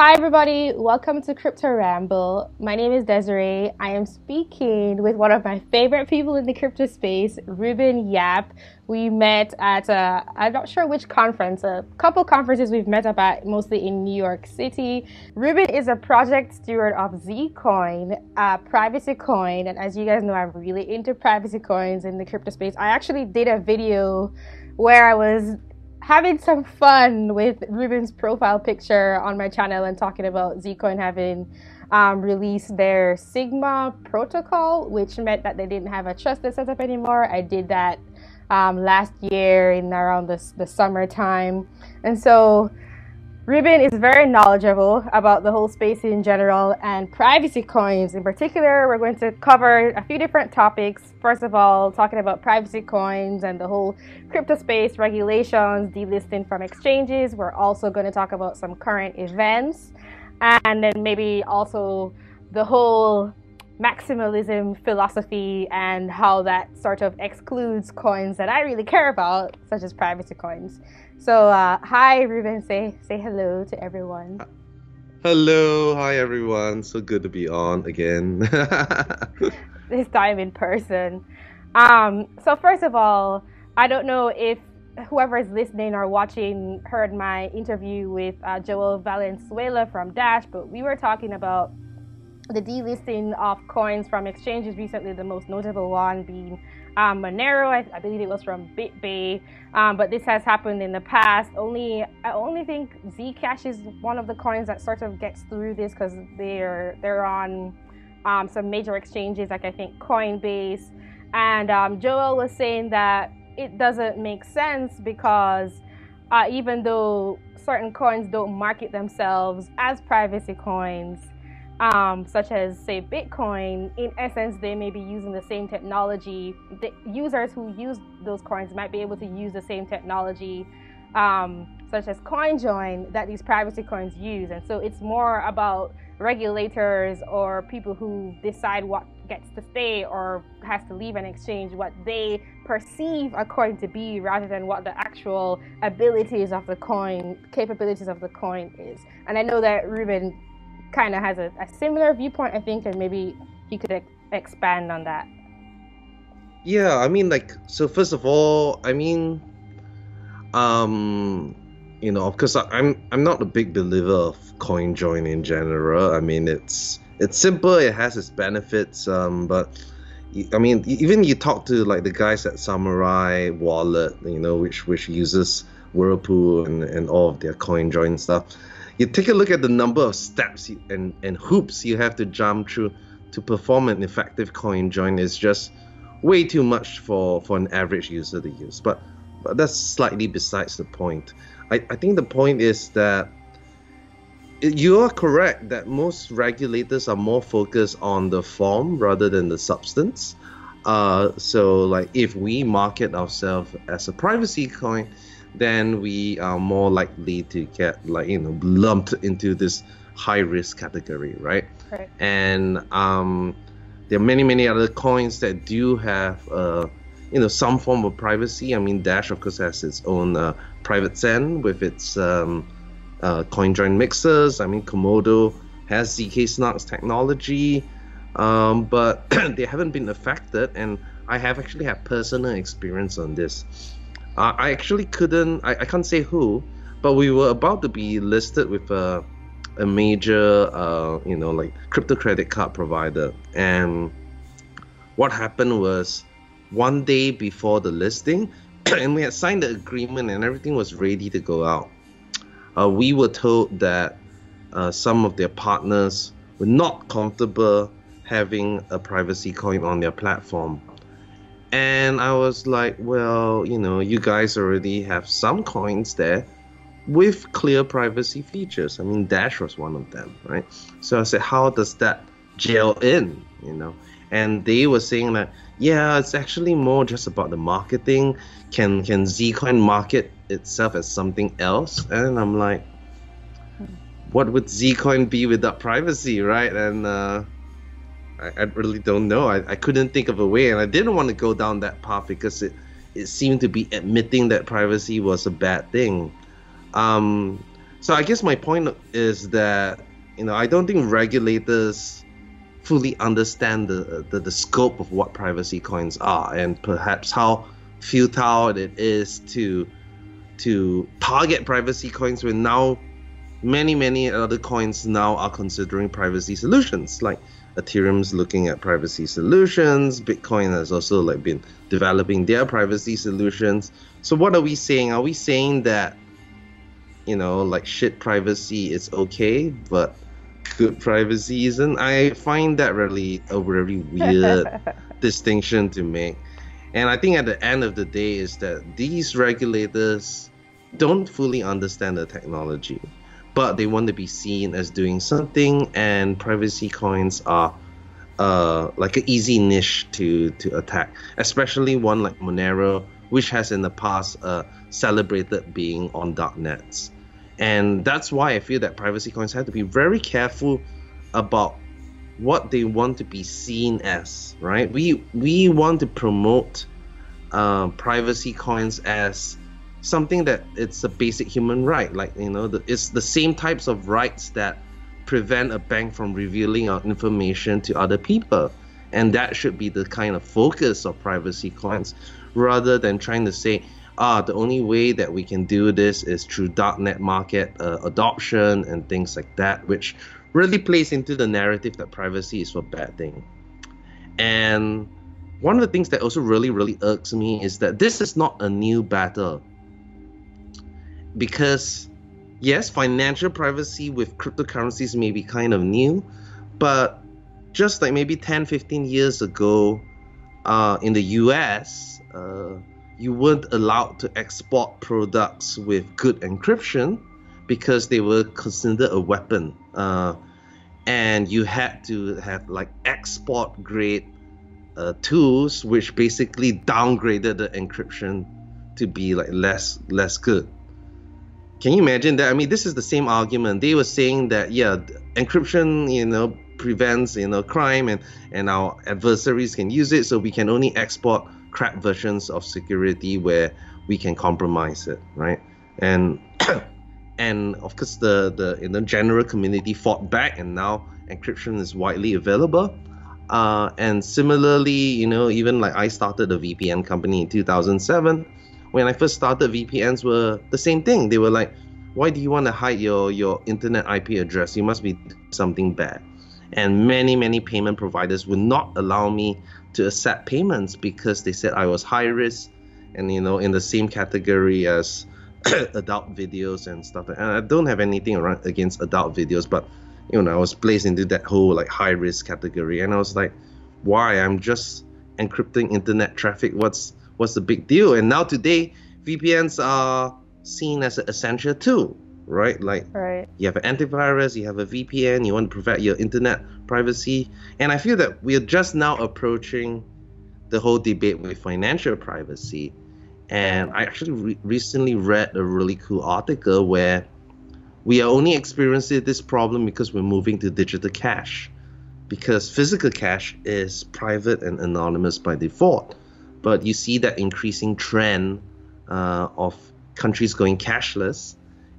Hi, everybody. Welcome to Crypto Ramble. My name is Desiree. I am speaking with one of my favorite people in the crypto space, Ruben Yap. We met at, a, I'm not sure which conference, a couple conferences we've met up at, mostly in New York City. Ruben is a project steward of Zcoin, a privacy coin. And as you guys know, I'm really into privacy coins in the crypto space. I actually did a video where I was having some fun with Ruben's profile picture on my channel and talking about Zcoin having um, released their Sigma protocol, which meant that they didn't have a trusted setup anymore. I did that um, last year in around the, the summertime. And so Ruben is very knowledgeable about the whole space in general and privacy coins in particular. We're going to cover a few different topics. First of all, talking about privacy coins and the whole crypto space regulations, delisting from exchanges. We're also going to talk about some current events and then maybe also the whole maximalism philosophy and how that sort of excludes coins that I really care about, such as privacy coins. So, uh, hi, Ruben. Say say hello to everyone. Hello, hi everyone. So good to be on again. this time in person. Um, so first of all, I don't know if whoever is listening or watching heard my interview with uh, Joel Valenzuela from Dash, but we were talking about the delisting of coins from exchanges recently. The most notable one being um, Monero, I, I, believe it was from BitBay, um, but this has happened in the past. Only I only think Zcash is one of the coins that sort of gets through this because they're they're on um, some major exchanges like I think Coinbase. And um, Joel was saying that it doesn't make sense because uh, even though certain coins don't market themselves as privacy coins, um, such as say Bitcoin, in essence, they may be using the same technology. The users who use those coins might be able to use the same technology, um, such as CoinJoin, that these privacy coins use. And so it's more about regulators or people who decide what gets to stay or has to leave an exchange, what they perceive a coin to be rather than what the actual abilities of the coin, capabilities of the coin is. And I know that Ruben kind of has a, a, similar viewpoint, I think, and maybe you could ex- expand on that. Yeah, I mean, like, so first of all, I mean, um, you know, because I'm I'm not a big believer of CoinJoin in general. I mean, it's it's simple, it has its benefits, um, but I mean, even you talk to like the guys at Samurai Wallet, you know, which which uses Whirlpool and, and all of their CoinJoin stuff you take a look at the number of steps and, and hoops you have to jump through to perform an effective coin join is just way too much for, for an average user to use. But, but that's slightly besides the point. I, I think the point is that you are correct that most regulators are more focused on the form rather than the substance. Uh, so, like, if we market ourselves as a privacy coin, then we are more likely to get like you know lumped into this high risk category, right? Right. And um, there are many many other coins that do have uh, you know some form of privacy. I mean, Dash of course has its own uh, PrivateSend with its um, uh, coin join mixers. I mean, Komodo has zk SNARKs technology, um, but they haven't been affected. And I have actually had personal experience on this. Uh, I actually couldn't. I, I can't say who, but we were about to be listed with a a major, uh, you know, like crypto credit card provider. And what happened was one day before the listing, and we had signed the agreement and everything was ready to go out. Uh, we were told that uh, some of their partners were not comfortable having a privacy coin on their platform. And I was like, well, you know, you guys already have some coins there with clear privacy features. I mean, Dash was one of them, right? So I said, how does that gel in, you know? And they were saying that, yeah, it's actually more just about the marketing. Can can Zcoin market itself as something else? And I'm like, what would Zcoin be without privacy, right? And uh, I, I really don't know. I, I couldn't think of a way, and I didn't want to go down that path because it it seemed to be admitting that privacy was a bad thing. Um, So I guess my point is that you know I don't think regulators fully understand the, the, the scope of what privacy coins are and perhaps how futile it is to to target privacy coins when now many many other coins now are considering privacy solutions like ethereum's looking at privacy solutions. Bitcoin has also like been developing their privacy solutions. So what are we saying? Are we saying that you know like shit privacy is okay but good privacy isn't? I find that really a very weird distinction to make. And i think at the end of the day is that these regulators don't fully understand the technology but they want to be seen as doing something, and privacy coins are uh, like an easy niche to to attack, especially one like Monero, which has in the past uh, celebrated being on darknets, and that's why I feel that privacy coins have to be very careful about what they want to be seen as. Right? We we want to promote uh, privacy coins as something that it's a basic human right like you know the, it's the same types of rights that prevent a bank from revealing our information to other people. And that should be the kind of focus of privacy coins rather than trying to say ah the only way that we can do this is through darknet market uh, adoption and things like that which really plays into the narrative that privacy is a bad thing. And one of the things that also really really irks me is that this is not a new battle because yes, financial privacy with cryptocurrencies may be kind of new, but just like maybe 10, 15 years ago, uh, in the US, uh, you weren't allowed to export products with good encryption because they were considered a weapon. Uh, and you had to have like export grade uh, tools, which basically downgraded the encryption to be like less less good. Can you imagine that? I mean, this is the same argument. They were saying that yeah, encryption, you know, prevents you know crime, and and our adversaries can use it, so we can only export crap versions of security where we can compromise it, right? And and of course the the you know, general community fought back, and now encryption is widely available. Uh, and similarly, you know, even like I started a VPN company in 2007 when I first started, VPNs were the same thing. They were like, why do you want to hide your, your internet IP address? You must be something bad. And many, many payment providers would not allow me to accept payments because they said I was high risk and, you know, in the same category as adult videos and stuff. And I don't have anything against adult videos, but, you know, I was placed into that whole like high risk category. And I was like, why? I'm just encrypting internet traffic. What's what's the big deal? And now today, VPNs are seen as an essential tool, right? Like right. you have an antivirus, you have a VPN, you want to protect your internet privacy. And I feel that we are just now approaching the whole debate with financial privacy. And I actually re- recently read a really cool article where we are only experiencing this problem because we're moving to digital cash. Because physical cash is private and anonymous by default but you see that increasing trend uh, of countries going cashless,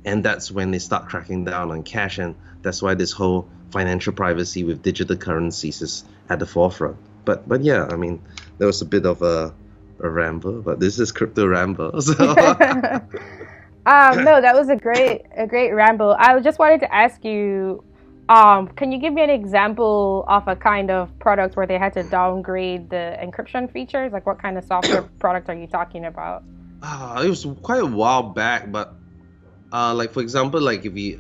and that's when they start cracking down on cash, and that's why this whole financial privacy with digital currencies is at the forefront. But but yeah, I mean, there was a bit of a, a ramble, but this is crypto ramble. So. um, no, that was a great a great ramble. I just wanted to ask you um, can you give me an example of a kind of product where they had to downgrade the encryption features? Like, what kind of software product are you talking about? Uh, it was quite a while back, but uh, like for example, like if you,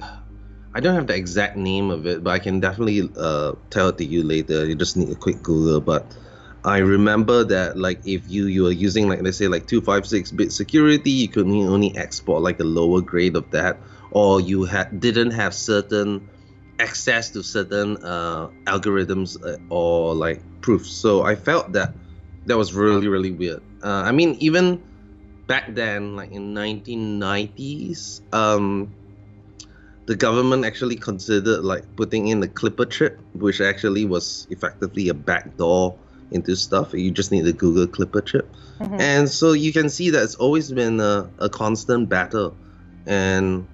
I don't have the exact name of it, but I can definitely uh, tell it to you later. You just need a quick Google. But I remember that like if you you are using like let's say like two five six bit security, you could only export like a lower grade of that, or you had didn't have certain access to certain uh, algorithms uh, or like proofs. So I felt that that was really really weird. Uh, I mean, even back then, like in 1990s, um, the government actually considered like putting in the Clipper chip, which actually was effectively a backdoor into stuff. You just need the Google Clipper chip, mm-hmm. and so you can see that it's always been a, a constant battle, and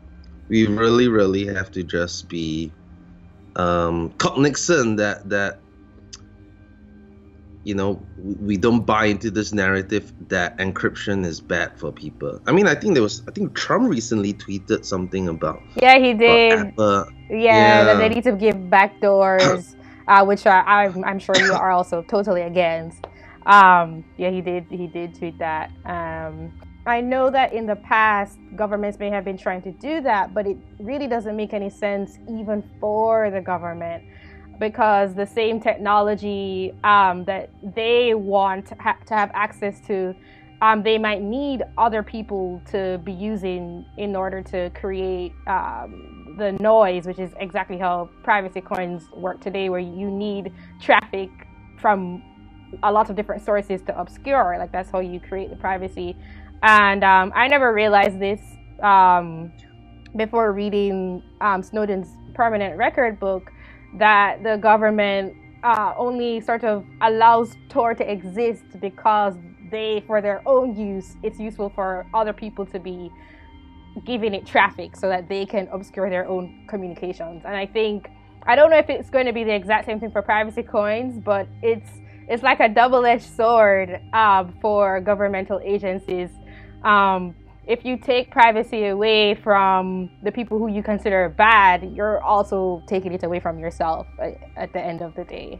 we really, really have to just be um, cognizant that that you know we don't buy into this narrative that encryption is bad for people. I mean, I think there was I think Trump recently tweeted something about yeah he did yeah, yeah, that they need to give backdoors, uh, which are, I'm I'm sure you are also totally against. Um, yeah, he did he did tweet that. Um, I know that in the past, governments may have been trying to do that, but it really doesn't make any sense even for the government because the same technology um, that they want to, ha- to have access to, um, they might need other people to be using in order to create um, the noise, which is exactly how privacy coins work today, where you need traffic from a lot of different sources to obscure. Like that's how you create the privacy. And um, I never realized this um, before reading um, Snowden's permanent record book that the government uh, only sort of allows Tor to exist because they, for their own use, it's useful for other people to be giving it traffic so that they can obscure their own communications. And I think I don't know if it's going to be the exact same thing for privacy coins, but it's it's like a double-edged sword uh, for governmental agencies um, if you take privacy away from the people who you consider bad, you're also taking it away from yourself at, the end of the day.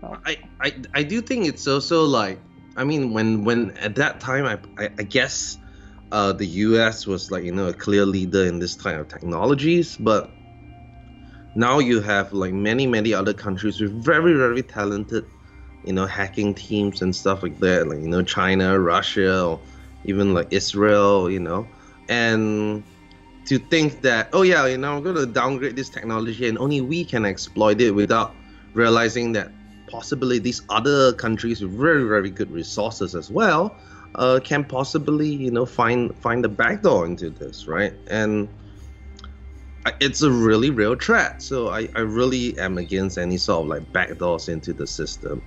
So. I, I I do think it's also like I mean when when at that time I I, I guess uh, the U.S. was like you know a clear leader in this kind of technologies, but now you have like many many other countries with very very talented you know hacking teams and stuff like that, like you know China, Russia. Or, even like Israel, you know, and to think that oh yeah, you know, I'm going to downgrade this technology and only we can exploit it without realizing that possibly these other countries with very very good resources as well uh, can possibly you know find find the backdoor into this, right? And it's a really real threat. So I, I really am against any sort of like backdoors into the system.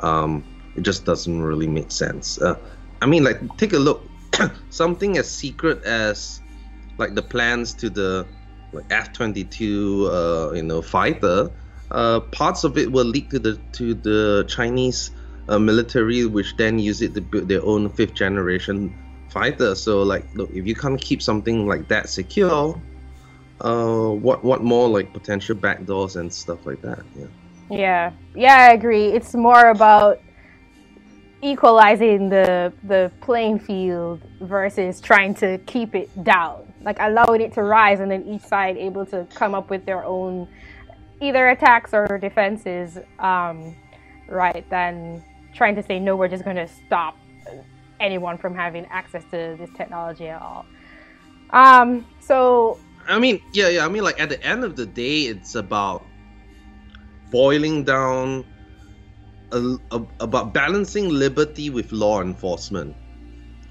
Um, it just doesn't really make sense. Uh, I mean, like, take a look. Something as secret as like the plans to the like F-22, uh, you know, fighter. Uh, parts of it were leaked to the to the Chinese uh, military, which then use it to build their own fifth generation fighter. So, like, look, if you can't keep something like that secure, uh, what what more like potential backdoors and stuff like that? Yeah. Yeah, yeah, I agree. It's more about equalizing the the playing field versus trying to keep it down. Like allowing it to rise and then each side able to come up with their own either attacks or defenses um, right than trying to say no we're just going to stop anyone from having access to this technology at all. Um, so i mean yeah yeah i mean like at the end of the day it's about boiling down about balancing liberty with law enforcement,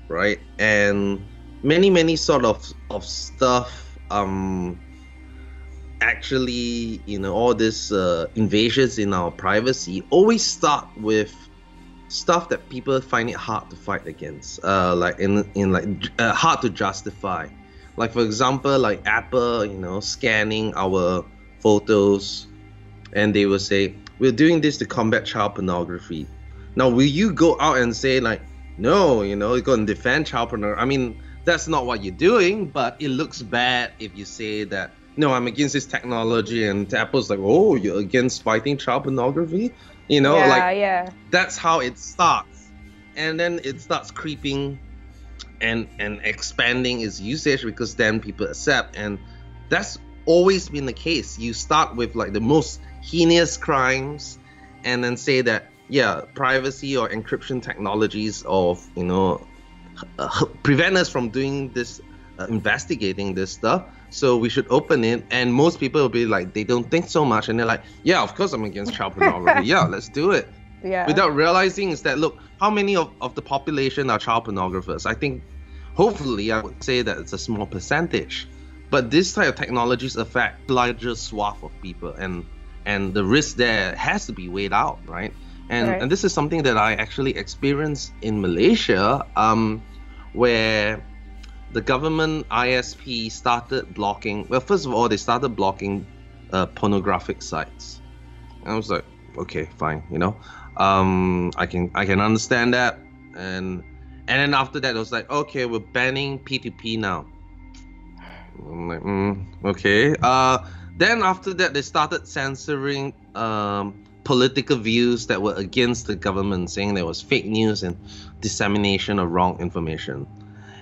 right? And many many sort of of stuff um actually you know all this uh, invasions in our privacy always start with stuff that people find it hard to fight against uh like in in like uh, hard to justify like for example like apple you know scanning our photos and they will say we're doing this to combat child pornography. Now, will you go out and say like, no, you know, you're going to defend child pornography? I mean, that's not what you're doing, but it looks bad if you say that. No, I'm against this technology, and Apple's like, oh, you're against fighting child pornography, you know, yeah, like yeah. That's how it starts, and then it starts creeping, and and expanding its usage because then people accept, and that's always been the case. You start with like the most heinous crimes and then say that yeah privacy or encryption technologies of you know uh, prevent us from doing this uh, investigating this stuff. So we should open it. And most people will be like they don't think so much. And they're like yeah of course i'm against child pornography. Yeah let's do it. Yeah. Without realizing is that look how many of, of the population are child pornographers? I think hopefully i would say that it's a small percentage. But this type of technologies affect larger swath of people. And and the risk there has to be weighed out, right? And right. and this is something that I actually experienced in Malaysia, um, where the government ISP started blocking. Well, first of all, they started blocking uh, pornographic sites. And I was like, okay, fine, you know, um, I can I can understand that, and and then after that, it was like, okay, we're banning P2P now. I'm like, mm, okay. Uh, then after that, they started censoring um, political views that were against the government, saying there was fake news and dissemination of wrong information.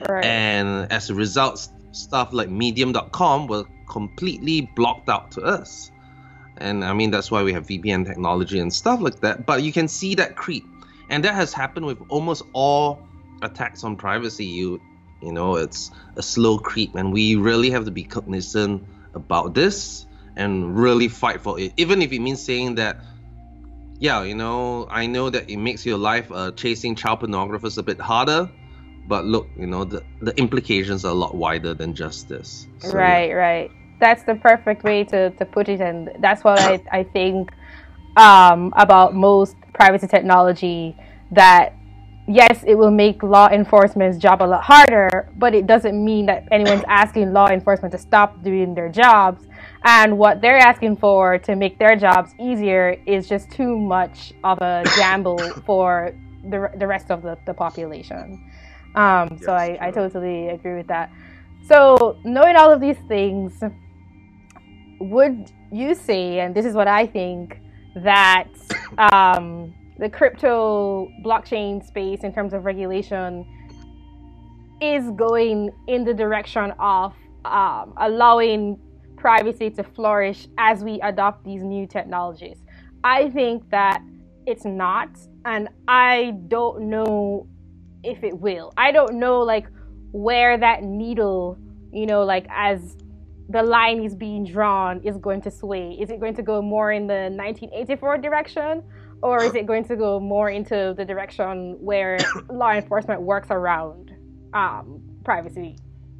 Right. And as a result, stuff like Medium.com were completely blocked out to us. And I mean, that's why we have VPN technology and stuff like that. But you can see that creep. And that has happened with almost all attacks on privacy. You, you know, it's a slow creep. And we really have to be cognizant about this and really fight for it. Even if it means saying that, yeah, you know, I know that it makes your life uh, chasing child pornographers a bit harder but look you know the, the implications are a lot wider than just this so, right yeah. right that's the perfect way to, to put it and that's what I, I think um, about most privacy technology that yes it will make law enforcement's job a lot harder but it doesn't mean that anyone's asking law enforcement to stop doing their jobs. And what they're asking for to make their jobs easier is just too much of a gamble for the, the rest of the, the population. Um, yes, so I, I totally agree with that. So knowing all of these things would you say, and this is what I think, that um, the crypto blockchain space in terms of regulation is going in the direction of um, allowing privacy to flourish as we adopt these new technologies? I think that it's not, and I don't know if it will. I don't know like where that needle, you know, like as the line is being drawn is going to sway? Is it going to go more in the 1984 direction, or is it going to go more into the direction where law enforcement works around um, privacy?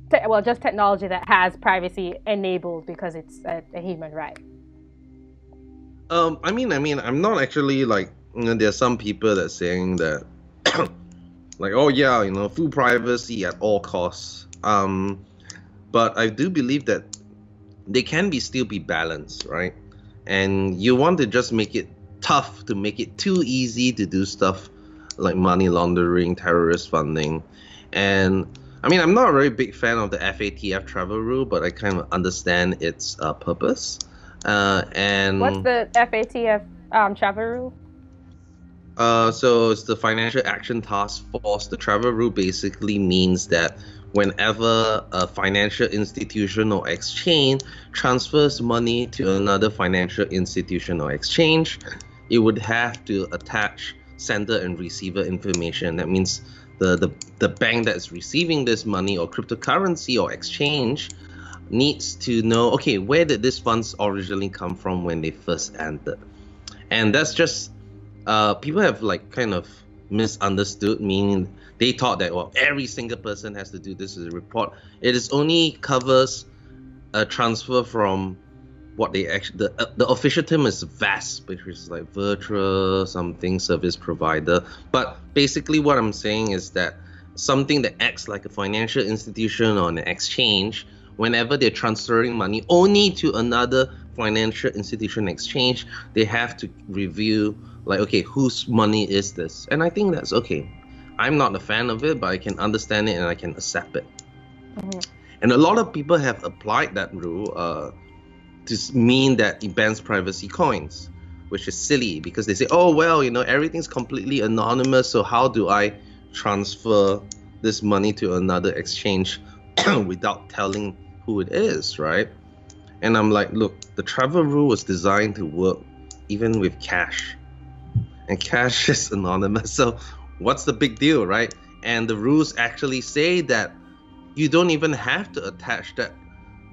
Te- well, just technology that has privacy enabled because it's a, a human right. Um, I mean, I mean, I'm not actually like you know, there are some people that saying that like, oh yeah, you know, full privacy at all costs. Um, but I do believe that they can be still be balanced, right? And you want to just make it tough to make it too easy to do stuff like money laundering, terrorist funding, and I mean I'm not a very big fan of the FATF travel rule, but I kind of understand its uh, purpose. Uh, and what's the FATF um, travel rule? Uh, so it's the Financial Action Task Force. The travel rule basically means that whenever a financial institution or exchange transfers money to another financial institution or exchange, it would have to attach sender and receiver information. That means the, the, the bank that's receiving this money or cryptocurrency or exchange needs to know okay, where did these funds originally come from when they first entered? And that's just uh, people have like kind of misunderstood, meaning they thought that well every single person has to do this as a report. It is only covers a transfer from what they actually the, uh, the official term is VASP, which is like virtual something service provider. But basically, what I'm saying is that something that acts like a financial institution or an exchange, whenever they're transferring money only to another financial institution exchange, they have to review like okay whose money is this and i think that's okay i'm not a fan of it but i can understand it and i can accept it mm-hmm. and a lot of people have applied that rule uh, to mean that it bans privacy coins which is silly because they say oh well you know everything's completely anonymous so how do i transfer this money to another exchange without telling who it is right and i'm like look the travel rule was designed to work even with cash and cash is anonymous. So what's the big deal, right? And the rules actually say that you don't even have to attach that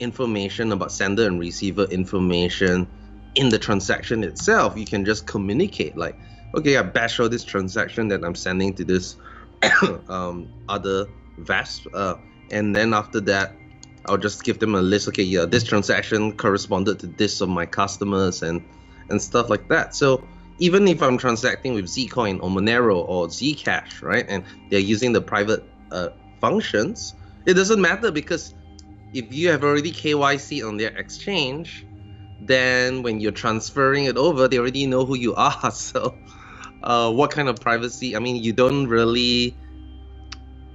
information about sender and receiver information in the transaction itself. You can just communicate like, okay, I bash out this transaction that I'm sending to this um, other VASP, uh, and then after that, I'll just give them a list. Okay, yeah, this transaction corresponded to this of my customers and and stuff like that. So even if I'm transacting with Zcoin or Monero or Zcash, right, and they're using the private uh, functions, it doesn't matter because if you have already KYC on their exchange, then when you're transferring it over, they already know who you are. So, uh, what kind of privacy? I mean, you don't really.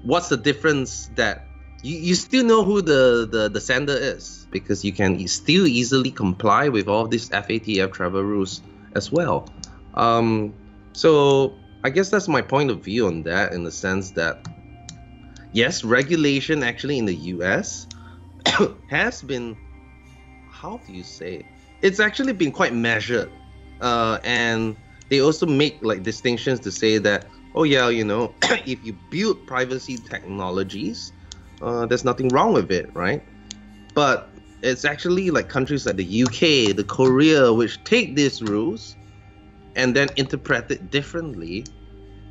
What's the difference that you, you still know who the, the, the sender is because you can still easily comply with all these FATF travel rules as well. Um, so I guess that's my point of view on that in the sense that yes, regulation actually in the US has been how do you say It? it's actually been quite measured uh, and they also make like distinctions to say that oh yeah you know if you build privacy technologies uh, there's nothing wrong with it right but it's actually like countries like the uk the korea which take these rules and then interpret it differently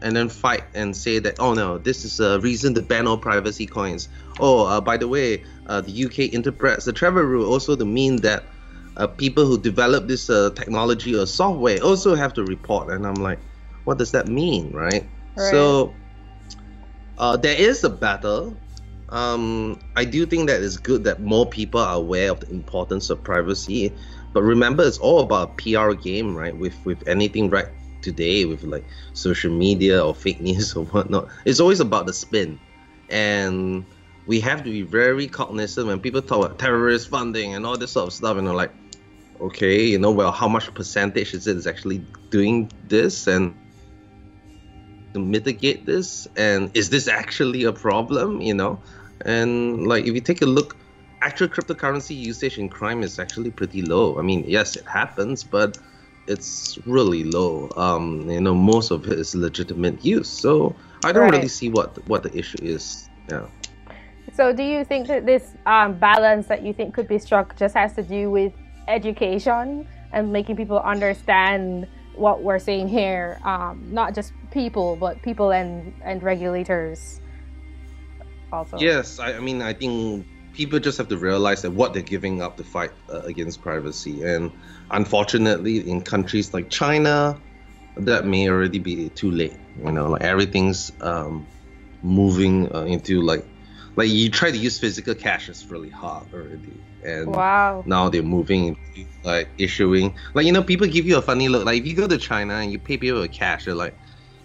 and then fight and say that oh no this is a reason to ban all privacy coins. Oh uh, by the way uh, the uk interprets the travel rule also to mean that uh, people who develop this uh, technology or software also have to report. And i'm like what does that mean right, right. so uh, there is a battle. Um, i do think that it's good that more people are aware of the importance of privacy. But remember it's all about a pr game right? With with anything right today with like social media or fake news or whatnot. It's always about the spin. And we have to be very cognizant when people talk about terrorist funding and all this sort of stuff and like okay you know well how much percentage is it is actually doing this and to mitigate this? And is this actually a problem you know? And like if you take a look actual cryptocurrency usage in crime is actually pretty low. I mean yes it happens but it's really low. Um, you know, most of it is legitimate use. So I don't right. really see what what the issue is. Yeah. So do you think that this um, balance that you think could be struck just has to do with education and making people understand what we're saying here? Um, not just people, but people and and regulators. Also. Yes, I, I mean I think people just have to realize that what they're giving up to fight uh, against privacy. And unfortunately, in countries like China, that may already be too late. You know, like everything's um, moving uh, into like, like you try to use physical cash, it's really hard already. And wow. now they're moving into like issuing, like you know, people give you a funny look. Like if you go to China and you pay people with cash, they're like,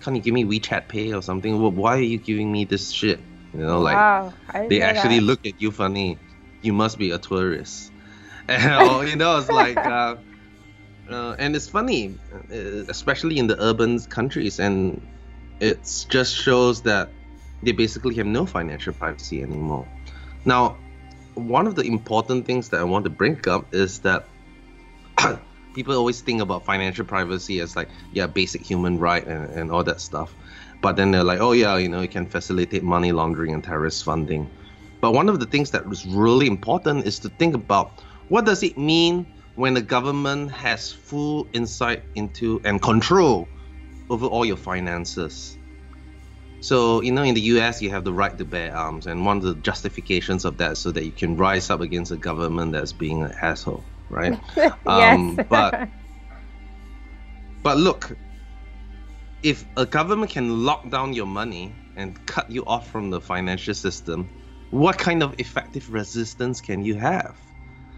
"Can't you give me WeChat Pay or something?" Well, why are you giving me this shit? You know, like wow, they actually that. look at you funny. You must be a tourist. And you know, it's like, uh, uh, and it's funny, uh, especially in the urban countries, and it just shows that they basically have no financial privacy anymore. Now, one of the important things that I want to bring up is that people always think about financial privacy as like, yeah, basic human right and, and all that stuff. But then they're like, oh yeah, you know, it can facilitate money laundering and terrorist funding. But one of the things that was really important is to think about what does it mean when the government has full insight into and control over all your finances. So, you know, in the US, you have the right to bear arms, and one of the justifications of that is so that you can rise up against a government that's being an asshole, right? yes. Um, but, but look, if a government can lock down your money and cut you off from the financial system, what kind of effective resistance can you have?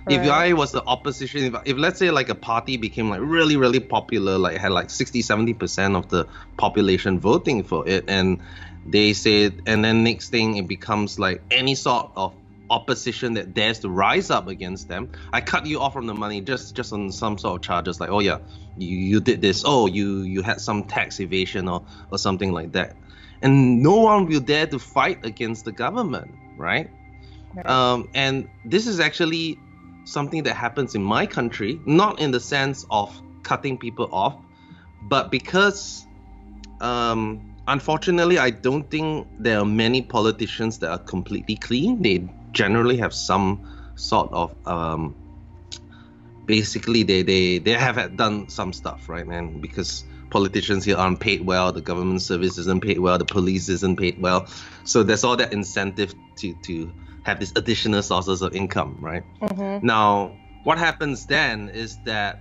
Right. If I was the opposition, if, if let's say like a party became like really, really popular, like had like 60, 70% of the population voting for it, and they said, and then next thing it becomes like any sort of opposition that dares to rise up against them, I cut you off from the money just just on some sort of charges like, oh yeah, you, you did this, oh you you had some tax evasion or or something like that, and no one will dare to fight against the government, right? right. Um, and this is actually something that happens in my country, not in the sense of cutting people off, but because um, unfortunately, I don't think there are many politicians that are completely clean. They generally have some sort of um, basically they, they they have done some stuff right and because politicians here aren't paid well the government service isn't paid well the police isn't paid well. So there's all that incentive to to have these additional sources of income right? Mm-hmm. now what happens then is that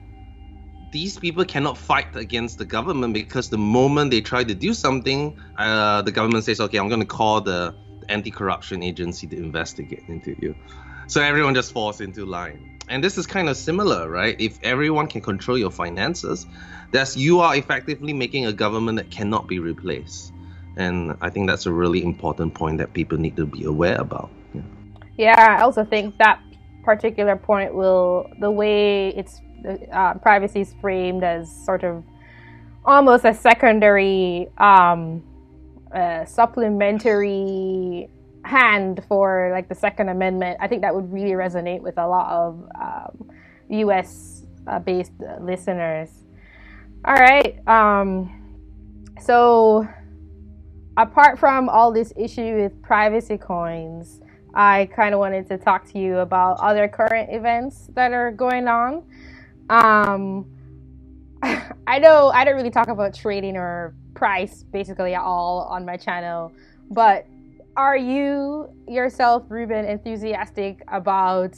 these people cannot fight against the government because the moment they try to do something uh, the government says okay i'm going to call the anti-corruption agency to investigate into you. So everyone just falls into line. And this is kind of similar, right? If everyone can control your finances, that's you are effectively making a government that cannot be replaced. And I think that's a really important point that people need to be aware about. Yeah, yeah I also think that particular point will the way it's uh, privacy is framed as sort of almost a secondary um, supplementary hand for like the Second Amendment. I think that would really resonate with a lot of um, U.S. Uh, based listeners. All right. Um, so apart from all this issue with privacy coins, I kind of wanted to talk to you about other current events that are going on. Um, I know I don't really talk about trading or price basically at all on my channel, but are you yourself, Ruben, enthusiastic about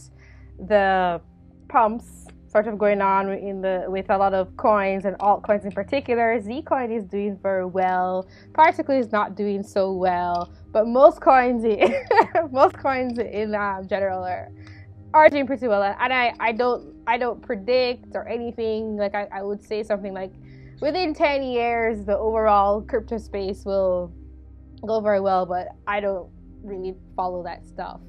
the pumps sort of going on in the with a lot of coins and altcoins in particular? Zcoin is doing very well. Particl is not doing so well, but most coins, in, most coins in um, general are are doing pretty well. And I, I don't I don't predict or anything. Like I, I would say something like within ten years the overall crypto space will go very well, but I don't really follow that stuff.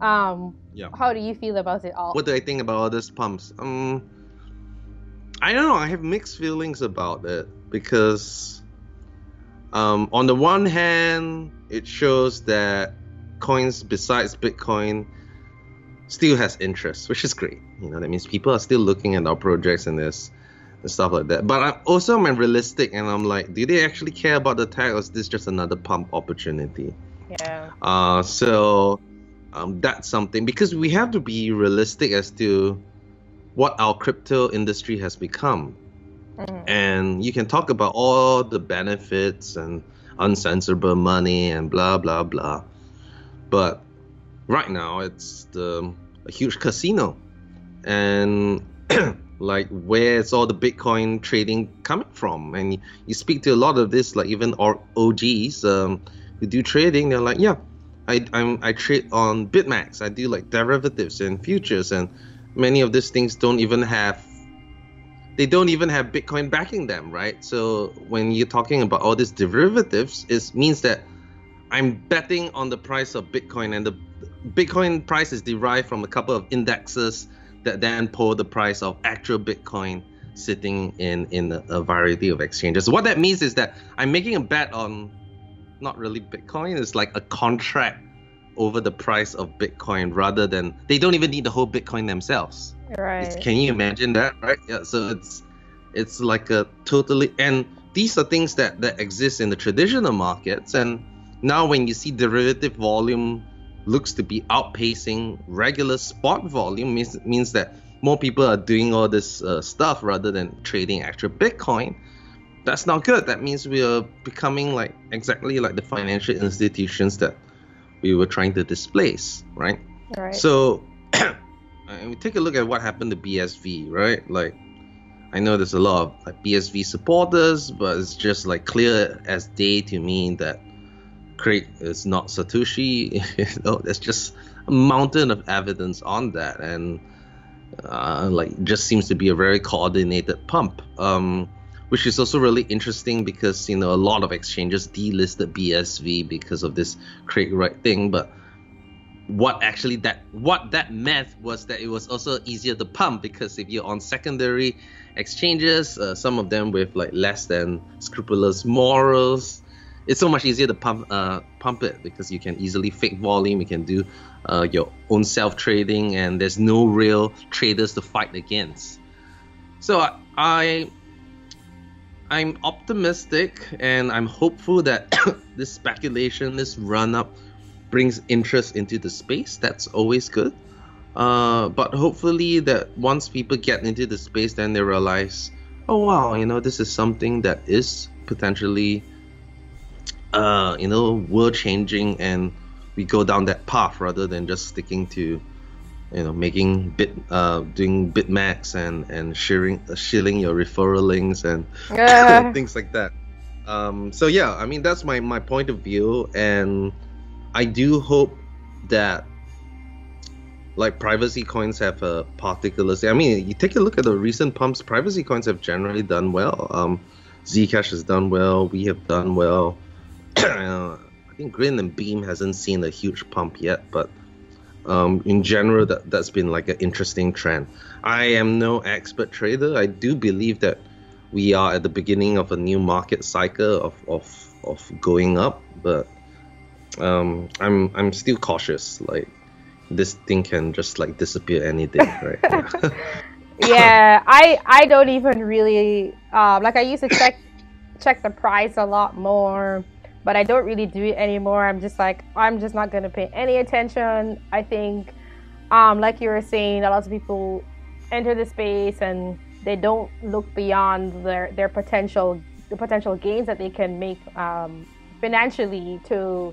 Um, yeah. How do you feel about it all? What do I think about all these pumps? Um, I don't know. I have mixed feelings about it because, um, on the one hand, it shows that coins besides Bitcoin still has interest, which is great. You know, that means people are still looking at our projects and this and stuff like that. But I'm also I'm realistic and I'm like, do they actually care about the tech or is this just another pump opportunity? Yeah. Uh so um, that's something because we have to be realistic as to what our crypto industry has become. Mm-hmm. And you can talk about all the benefits and uncensorable money and blah blah blah. But right now it's the a huge casino, and like where's all the Bitcoin trading coming from? And you, speak to a lot of this, like even our OGs um, who do trading, they're like, yeah, I I'm, I trade on BitMEX. I do like derivatives and futures, and many of these things don't even have they don't even have Bitcoin backing them, right? So when you're talking about all these derivatives, it means that I'm betting on the price of Bitcoin, and the Bitcoin price is derived from a couple of indexes that then pull the price of actual Bitcoin sitting in in a, variety of exchanges. So what that means is that I'm making a bet on not really Bitcoin. It's like a contract over the price of Bitcoin rather than they don't even need the whole Bitcoin themselves. Right. It's, can you imagine that? Right. Yeah. So it's it's like a totally and these are things that that exist in the traditional markets and now when you see derivative volume looks to be outpacing regular spot volume means means that more people are doing all this uh, stuff rather than trading actual Bitcoin. That's not good. That means we are becoming like exactly like the financial institutions that we were trying to displace, right? Right. So, we take a look at what happened to BSV, right? Like, I know there's a lot of like BSV supporters, but it's just like clear as day to me that Craig is not Satoshi. you know, there's just a mountain of evidence on that, and uh, like just seems to be a very coordinated pump. Um, which is also really interesting because you know a lot of exchanges delisted BSV because of this Craig Wright thing, but what actually that what that meant was that it was also easier to pump because if you're on secondary exchanges, uh, some of them with like less than scrupulous morals, it's so much easier to pump uh, pump it because you can easily fake volume. You can do uh, your own self trading, and there's no real traders to fight against. So I, I I'm optimistic and I'm hopeful that this speculation, this run up, brings interest into the space. That's always good. Uh, but hopefully that once people get into the space, then they realize, oh wow, you know, this is something that is potentially uh, you know, world changing, and we go down that path rather than just sticking to, you know, making bit, uh, doing BitMEX and and sharing, uh, shilling your referral links and things like that. Um, so yeah, I mean that's my my point of view, and I do hope that like privacy coins have a particular. I mean, you take a look at the recent pumps. Privacy coins have generally done well. Um, Zcash has done well. We have done well. Uh, I think Grin and Beam hasn't seen a huge pump yet, but um, in general, that that's been like an interesting trend. I am no expert trader. I do believe that we are at the beginning of a new market cycle of of, of going up, but um, I'm I'm still cautious. Like this thing can just like disappear any day, right? yeah, I I don't even really um, like I used to check check the price a lot more, but I don't really do it anymore. I'm just like I'm just not gonna pay any attention. I think, um, like you were saying, a lot of people enter the space and they don't look beyond their their potential the potential gains that they can make um, financially to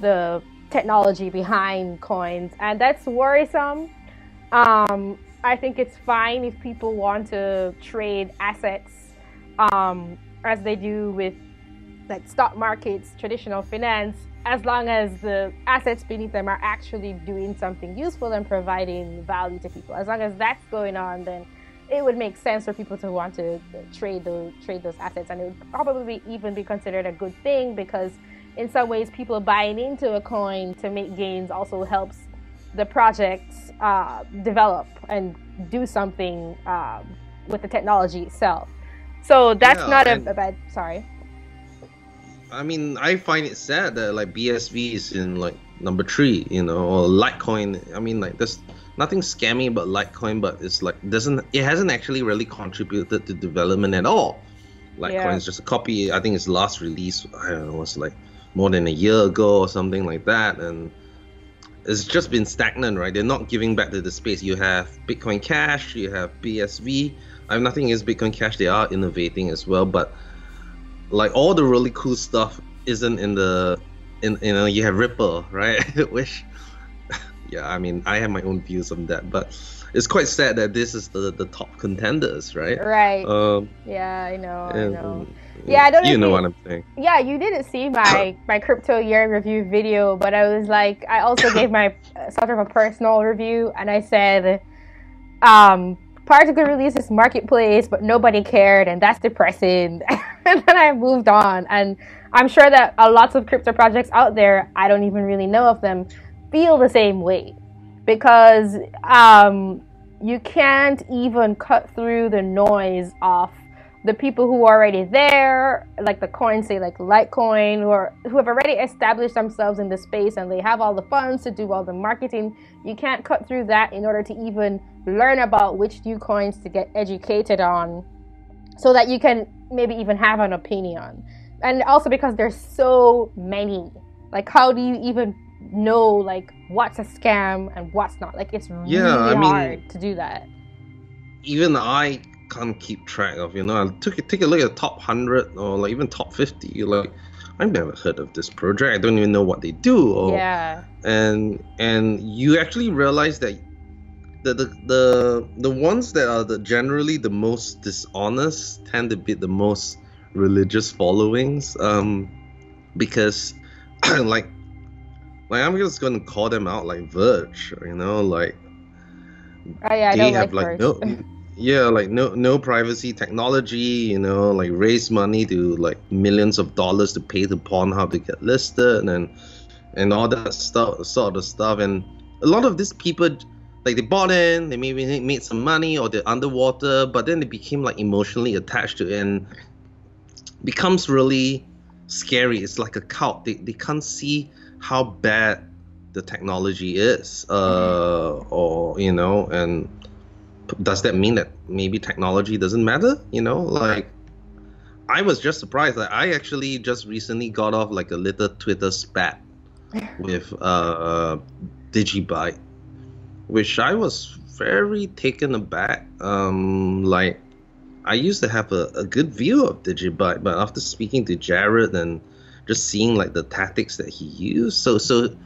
the technology behind coins, and that's worrisome. Um, I think it's fine if people want to trade assets um, as they do with like stock markets, traditional finance, as long as the assets beneath them are actually doing something useful and providing value to people. As long as that's going on, then it would make sense for people to want to trade those trade those assets, and it would probably even be considered a good thing because in some ways, people buying into a coin to make gains also helps the project uh, develop and do something um, with the technology itself. So that's yeah, not a, a, bad. Sorry. I mean, I find it sad that like BSV is in like number three, you know, or Litecoin. I mean, like there's nothing scammy about Litecoin, but it's like doesn't it hasn't actually really contributed to development at all. Litecoin yeah. is just a copy. I think its last release, I don't know, was like more than a year ago or something like that, and it's just been stagnant, right? They're not giving back to the space. You have Bitcoin Cash, you have BSV. I have nothing against Bitcoin Cash; they are innovating as well, but like all the really cool stuff isn't in the in you know you have Ripple, right? Which yeah, I mean I have my own views on that, but it's quite sad that this is the the top contenders, right? Right. Um, yeah, I know. And, I know. Yeah, I don't. You know what I'm saying. Yeah, you didn't see my my crypto year review video, but I was like, I also gave my uh, sort of a personal review, and I said, um, Particl release this marketplace, but nobody cared, and that's depressing. and then I moved on, and I'm sure that a lots of crypto projects out there, I don't even really know of them, feel the same way, because um, you can't even cut through the noise of the people who are already there, like the coins, say like Litecoin, are who have already established themselves in the space and they have all the funds to do all the marketing. You can't cut through that in order to even learn about which new coins to get educated on, so that you can maybe even have an opinion. And also because there's so many. Like, how do you even know like what's a scam and what's not? Like, it's really yeah, I mean, hard to do that. Even I can't keep track of. You know, I took take a look at the top hundred or like even top fifty. You're like, I've never heard of this project. I don't even know what they do. Or, yeah. And and you actually realize that the the the, the ones that are the generally the most dishonest tend to be the most religious followings. Um, because like like I'm just gonna call them out like Verge, you know, like oh, yeah, they have like, like no yeah like no no privacy technology you know like raise money to like millions of dollars to pay the to Pornhub to get listed and and all that stuff sort of stuff and a lot of these people like they bought in they maybe made some money or they're underwater but then they became like emotionally attached to it and becomes really scary. It's like a cult. They, they can't see how bad the technology is uh or you know and does that mean that maybe technology doesn't matter? You know, like I was just surprised. That I actually just recently got off like a little Twitter spat with uh, Digibyte, which I was very taken aback. Um, like I used to have a, a good view of Digibyte, but after speaking to Jared and just seeing like the tactics that he used, so so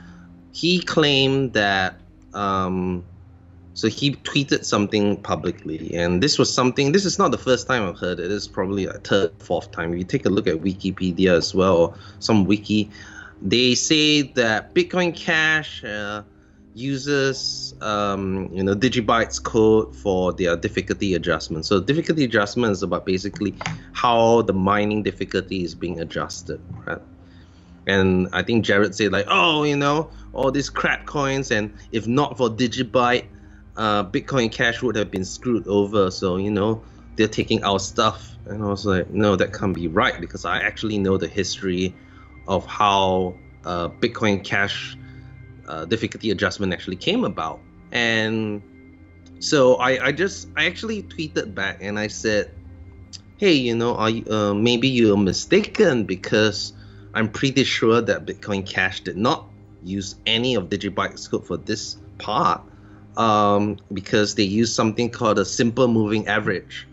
he claimed that um, so he tweeted something publicly, and this was something. This is not the first time I've heard it. This is probably a third, fourth time. If you take a look at Wikipedia as well, or some wiki, they say that Bitcoin Cash uh, uses um, you know Digibytes code for their difficulty adjustment. So difficulty adjustment is about basically how the mining difficulty is being adjusted, right? And I think Jared said like, oh, you know, all these crap coins, and if not for Digibyte, uh, Bitcoin Cash would have been screwed over. So you know, they're taking our stuff. And I was like, no, that can't be right because I actually know the history of how uh, Bitcoin Cash uh, difficulty adjustment actually came about. And so I, I just I actually tweeted back and I said, hey, you know, you, uh, maybe you're mistaken because I'm pretty sure that Bitcoin Cash did not use any of Digibyte's code for this part um, because they use something called a simple moving average.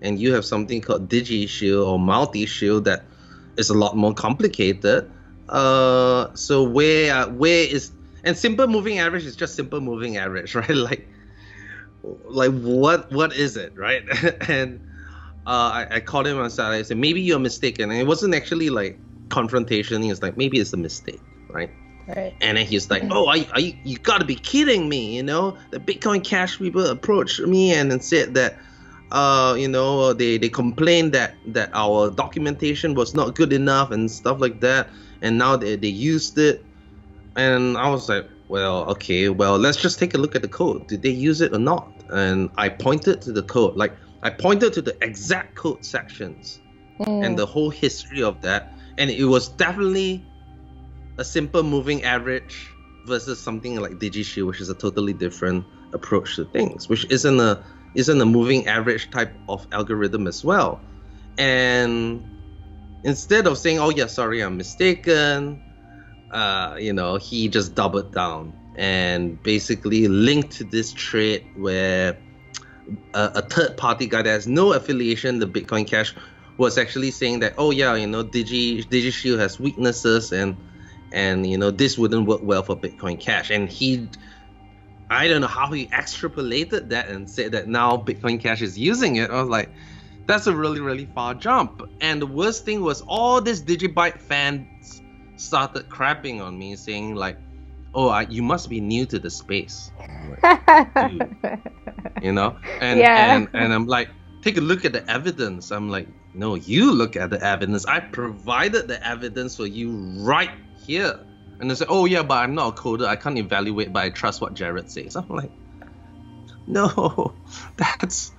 And you have something called digi DigiShield or multi-shield that is a lot more complicated. Uh, so where where is and simple moving average is just simple moving average, right? Like like what what is it, right? and uh, I, I called him on Saturday. I said maybe you're mistaken, and it wasn't actually like confrontation. He was like maybe it's a mistake, right? Right. And then he's like, "Oh, I, are you, gotta be kidding me! You know, the Bitcoin Cash people approached me and then said that, uh, you know, they they complained that that our documentation was not good enough and stuff like that, and now they they used it, and I was like, well, okay, well, let's just take a look at the code. Did they use it or not? And I pointed to the code, like I pointed to the exact code sections Mm. and the whole history of that, and it was definitely a simple moving average versus something like DigiShield, which is a totally different approach to things, which isn't a isn't a moving average type of algorithm as well. And instead of saying, "Oh yeah, sorry, I'm mistaken," uh, you know, he just doubled down and basically linked to this trade where a, a third party guy that has no affiliation to Bitcoin Cash was actually saying that, "Oh yeah, you know, Digi DigiShield has weaknesses and." and you know this wouldn't work well for bitcoin cash and he i don't know how he extrapolated that and said that now bitcoin cash is using it i was like that's a really really far jump and the worst thing was all these digibyte fans started crapping on me saying like oh I, you must be new to the space. You know? And Yeah. and and i'm like take a look at the evidence. I'm like no you look at the evidence. I provided the evidence for you right here. And they say oh yeah but i'm not a coder. I can't evaluate but i trust what jared says. I'm like no that's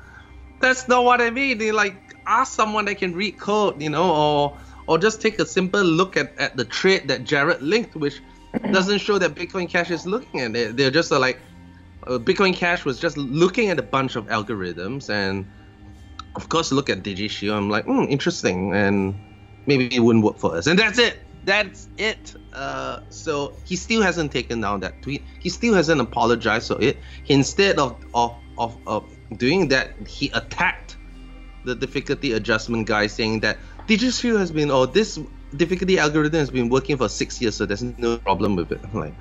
that's not what i mean. They like ask someone that can read code you know or or just take a simple look at, at the trade that jared linked which doesn't show that bitcoin cash is looking at it they're just like uh, bitcoin cash was just looking at a bunch of algorithms and of course look at DigiShield. I'm like, hmm, interesting, and maybe it wouldn't work for us. And that's it. That's it. Uh, so he still hasn't taken down that tweet. He still hasn't apologized for it. Instead of of of, of doing that, he attacked the difficulty adjustment guy, saying that DigiShield has been, oh, this difficulty algorithm has been working for six years, so there's no problem with it. I'm like,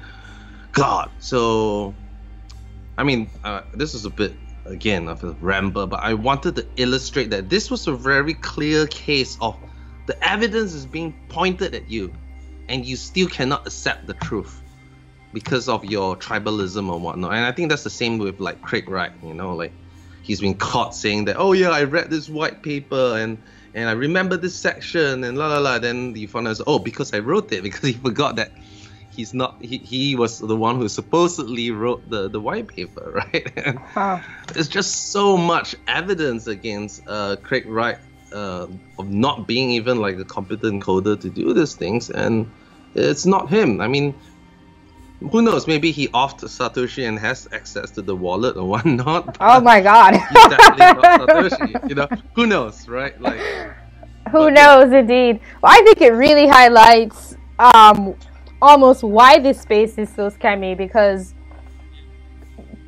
God. So, I mean, uh, this is a bit again of a ramble, but I wanted to illustrate that this was a very clear case of the evidence is being pointed at you, and you still cannot accept the truth because of your tribalism or whatnot. And I think that's the same with like Craig Wright, you know, like he's been caught saying that, oh yeah, I read this white paper and and I remember this section and la la la. Then you find out, oh, because I wrote it, because he forgot that he's not he, he was the one who supposedly wrote the the white paper, right? And there's just so much evidence against uh, Craig Wright uh, of not being even like a competent coder to do these things, and it's not him. I mean, who knows? Maybe he offed Satoshi and has access to the wallet or whatnot. Oh my god. He's definitely not Satoshi. You know, who knows, right? Like, Who But, yeah. knows, indeed. Well, I think it really highlights um, almost why this space is so scammy because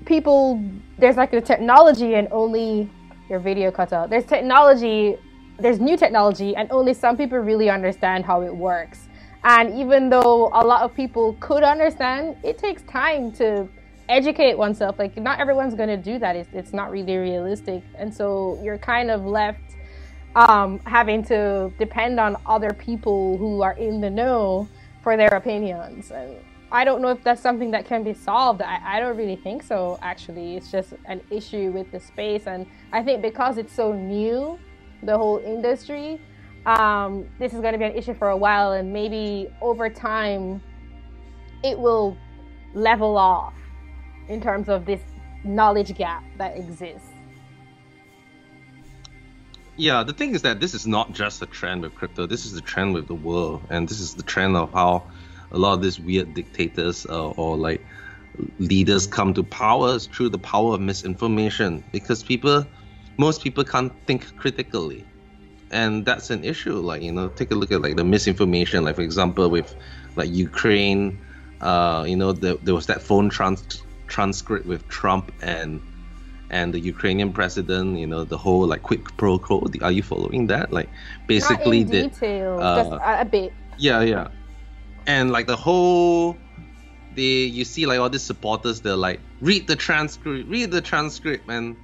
people, there's like a technology and only your video cut out. There's technology, there's new technology, and only some people really understand how it works. And even though a lot of people could understand, it takes time to educate oneself. Like, not everyone's going to do that. It's, it's not really realistic. And so you're kind of left um, having to depend on other people who are in the know for their opinions. And I don't know if that's something that can be solved. I, I don't really think so, actually. It's just an issue with the space. And I think because it's so new, the whole industry, um, this is going to be an issue for a while. And maybe over time, it will level off in terms of this knowledge gap that exists. Yeah, the thing is that this is not just a trend with crypto. This is the trend with the world, and this is the trend of how a lot of these weird dictators uh, or like leaders come to power is through the power of misinformation. Because people, most people can't think critically, and that's an issue. Like you know, take a look at like the misinformation. Like for example, with like Ukraine, uh, you know, the, there was that phone trans- transcript with Trump and and the Ukrainian president, you know, the whole like quick pro quo. Are you following that? Like basically Not in detail, uh, just a bit. Yeah, yeah, and like the whole. They, you see like all these supporters they're like read the transcript read the transcript and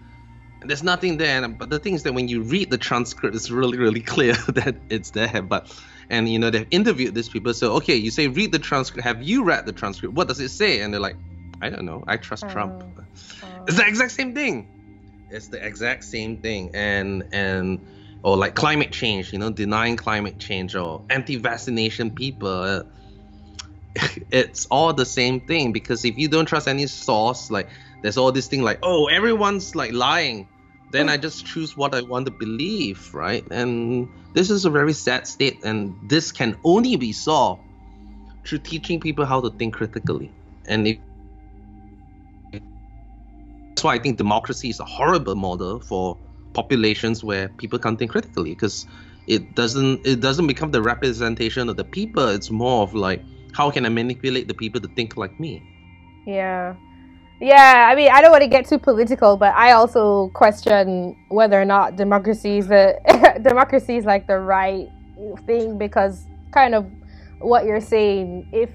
there's nothing there but the thing is that when you read the transcript it's really really clear that it's there but and you know they've interviewed these people so okay you say read the transcript have you read the transcript what does it say and they're like i don't know i trust oh, trump oh. It's the exact same thing. It's the exact same thing, and and or like climate change, you know, denying climate change or anti-vaccination people. Uh, it's all the same thing because if you don't trust any source, like there's all this thing like, oh, everyone's like lying, then oh. I just choose what I want to believe, right? And this is a very sad state, and this can only be solved through teaching people how to think critically. And if that's why I think democracy is a horrible model for populations where people can't think critically because it doesn't it doesn't become the representation of the people. It's more of like how can I manipulate the people to think like me? Yeah. Yeah, I mean, I don't want to get too political, but I also question whether or not democracy is the democracy is like the right thing because kind of what you're saying. If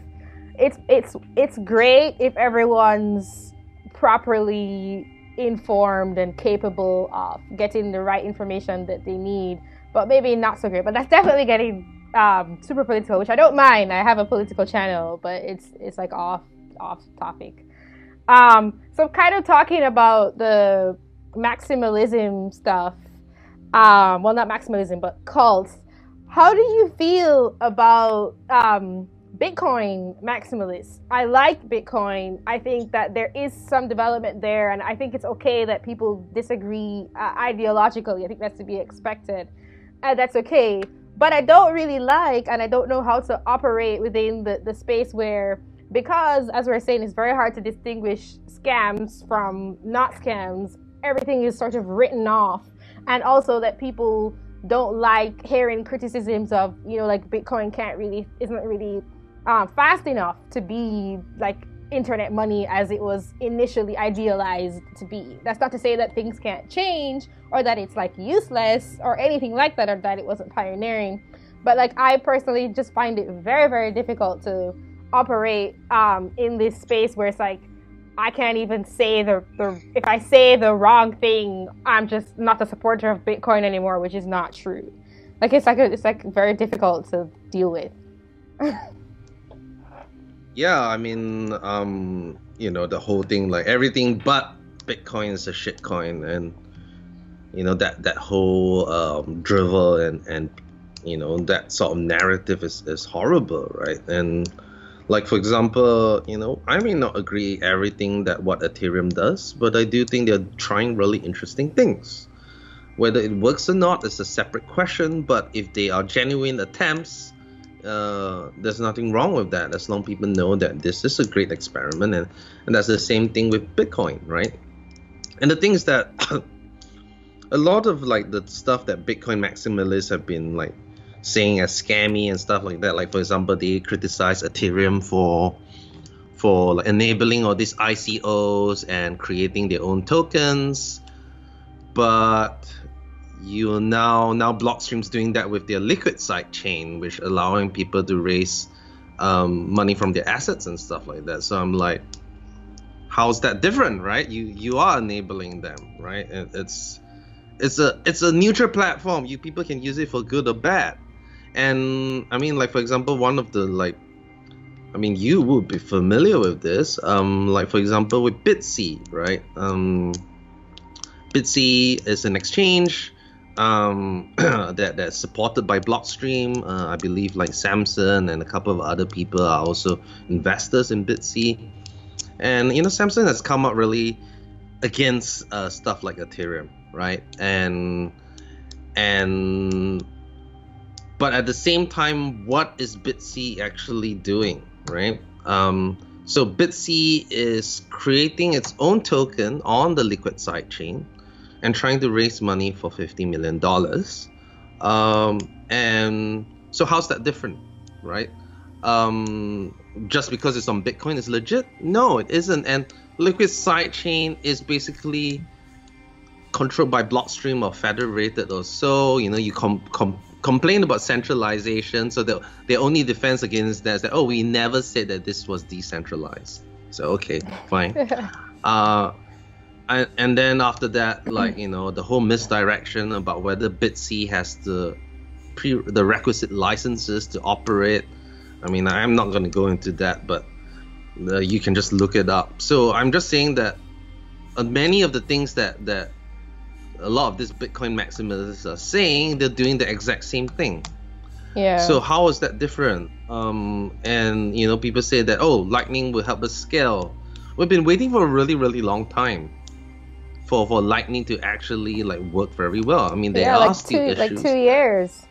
it's it's it's great if everyone's properly informed and capable of getting the right information that they need, but maybe not so great. But that's definitely getting um, super political, which I don't mind. I have a political channel, but it's it's like off off topic. Um, so kind of talking about the maximalism stuff. Um, well, not maximalism, but cults. How do you feel about um, Bitcoin maximalists? I like Bitcoin. I think that there is some development there, and I think it's okay that people disagree uh, ideologically. I think that's to be expected, and that's okay. But I don't really like, and I don't know how to operate within the, the space where, because as we're saying, it's very hard to distinguish scams from not scams. Everything is sort of written off, and also that people don't like hearing criticisms of you know like bitcoin can't really isn't really um, fast enough to be like internet money as it was initially idealized to be. That's not to say that things can't change or that it's like useless or anything like that or that it wasn't pioneering. But like I personally just find it very, very difficult to operate um, in this space where it's like I can't even say the, the if I say the wrong thing, I'm just not the supporter of Bitcoin anymore, which is not true. Like it's like a, it's like very difficult to deal with. yeah, I mean, um, you know, the whole thing, like everything but Bitcoin is a shitcoin, and you know that that whole um, drivel and and you know that sort of narrative is is horrible, right? And like for example, you know, I may not agree everything that what Ethereum does, but I do think they're trying really interesting things. Whether it works or not is a separate question, but if they are genuine attempts uh, there's nothing wrong with that as long people know that this is a great experiment and, and that's the same thing with bitcoin right and the thing is that a lot of like the stuff that bitcoin maximalists have been like saying as scammy and stuff like that like for example they criticize ethereum for for enabling all these icos and creating their own tokens but you now now Blockstream's doing that with their liquid side chain, which allowing people to raise um, money from their assets and stuff like that. So I'm like, how's that different, right? You you are enabling them, right? It, it's it's a it's a neutral platform. You people can use it for good or bad. And I mean, like for example, one of the like I mean, you would be familiar with this. Um, like for example, with BTSE, right? Um, BTSE is an exchange um, that that's supported by Blockstream. Uh, I believe like Samson and a couple of other people are also investors in BTSE. And you know, Samson has come up really against uh, stuff like Ethereum, right? And and but at the same time, what is BTSE actually doing, right? Um, so BTSE is creating its own token on the Liquid sidechain and trying to raise money for $50 million. Um, and so, how's that different, right? Um, just because it's on Bitcoin is legit? No, it isn't. And Liquid sidechain is basically controlled by Blockstream or federated or so. You know, you com- com- complain about centralization, so the the only defense against that is that oh, we never said that this was decentralized. So okay, fine. uh, and, and then after that, like you know, the whole misdirection about whether BTSE has the pre the requisite licenses to operate. I mean, I'm not going to go into that, but uh, you can just look it up. So I'm just saying that uh, many of the things that that a lot of these Bitcoin maximalists are saying, they're doing the exact same thing. Yeah. So how is that different? Um, and you know, people say that oh, Lightning will help us scale. We've been waiting for a really, really long time for for Lightning to actually like work very well. I mean, there yeah, are like still two, issues. like two years.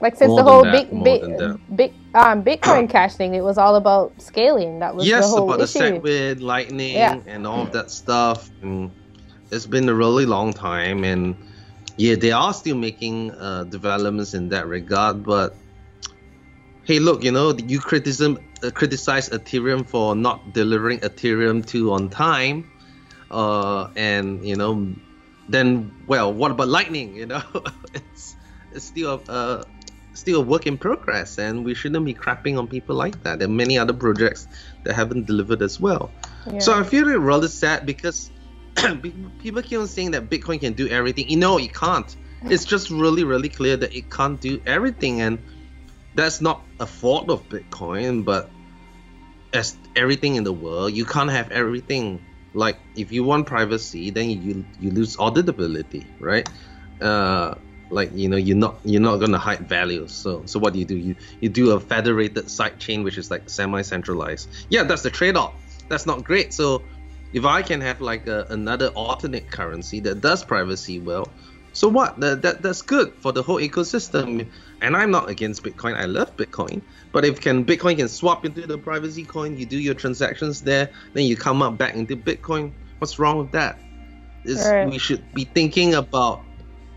Like since More the whole that, big, big, big, um, Bitcoin Cash thing, it was all about scaling. That was yes, the whole about issue. the SegWit, Lightning, Yeah. and all of that stuff. And it's been a really long time, and yeah, they are still making uh, developments in that regard. But hey, look, you know, you criticism uh, criticize Ethereum for not delivering Ethereum two on time, uh, and you know, then well, what about Lightning? You know, it's it's still a uh, still a work in progress, and we shouldn't be crapping on people like that. There are many other projects that haven't delivered as well. Yeah. So I feel rather sad because people keep on saying that Bitcoin can do everything. You know, it can't. It's just really, really clear that it can't do everything, and that's not a fault of Bitcoin, but as everything in the world, you can't have everything. Like if you want privacy, then you you lose auditability, right? Uh, like you know you're not you're not gonna hide values. So so what do you do? You you do a federated side chain which is like semi-centralized. Yeah, that's the trade-off. That's not great. So if I can have like a, another alternate currency that does privacy well, so what? That, that that's good for the whole ecosystem. And I'm not against Bitcoin. I love Bitcoin. But if can Bitcoin can swap into the privacy coin, you do your transactions there, then you come up back into Bitcoin. What's wrong with that? Is Right. we should be thinking about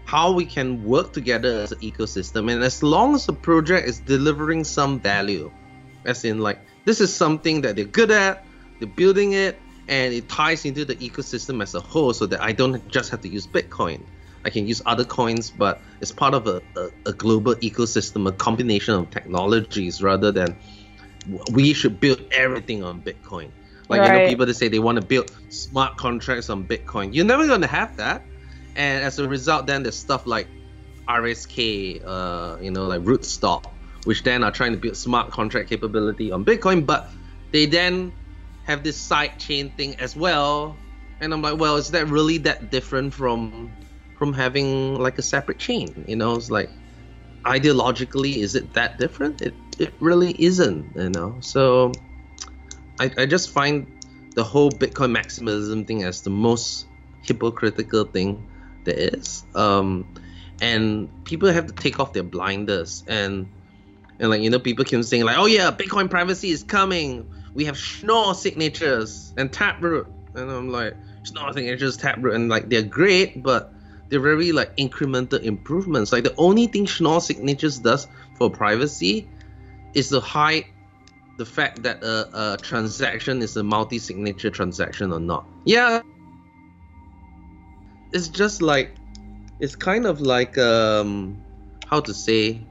how we can work together as an ecosystem. And as long as the project is delivering some value, as in like this is something that they're good at, they're building it, and it ties into the ecosystem as a whole, so that I don't just have to use Bitcoin. I can use other coins, but it's part of a, a, a global ecosystem, a combination of technologies, rather than we should build everything on Bitcoin. Like you know, people that say they want to build smart contracts on Bitcoin. You're never gonna have that, and as a result, then there's stuff like RSK, uh, you know, like Rootstock, which then are trying to build smart contract capability on Bitcoin, but they then have this side chain thing as well. And I'm like, well, is that really that different from from having like a separate chain? You know, it's like ideologically, is it that different? It it really isn't, you know. So I, I just find the whole Bitcoin maximalism thing as the most hypocritical thing there is. Um, and people have to take off their blinders and and like you know people keep saying like oh yeah Bitcoin privacy is coming. We have Schnorr signatures and Taproot, and I'm like Schnorr signatures, Taproot, and like they're great, but they're very like incremental improvements. Like the only thing Schnorr signatures does for privacy is to hide the fact that a, a transaction is a multi-signature transaction or not. Yeah, it's just like it's kind of like um how to say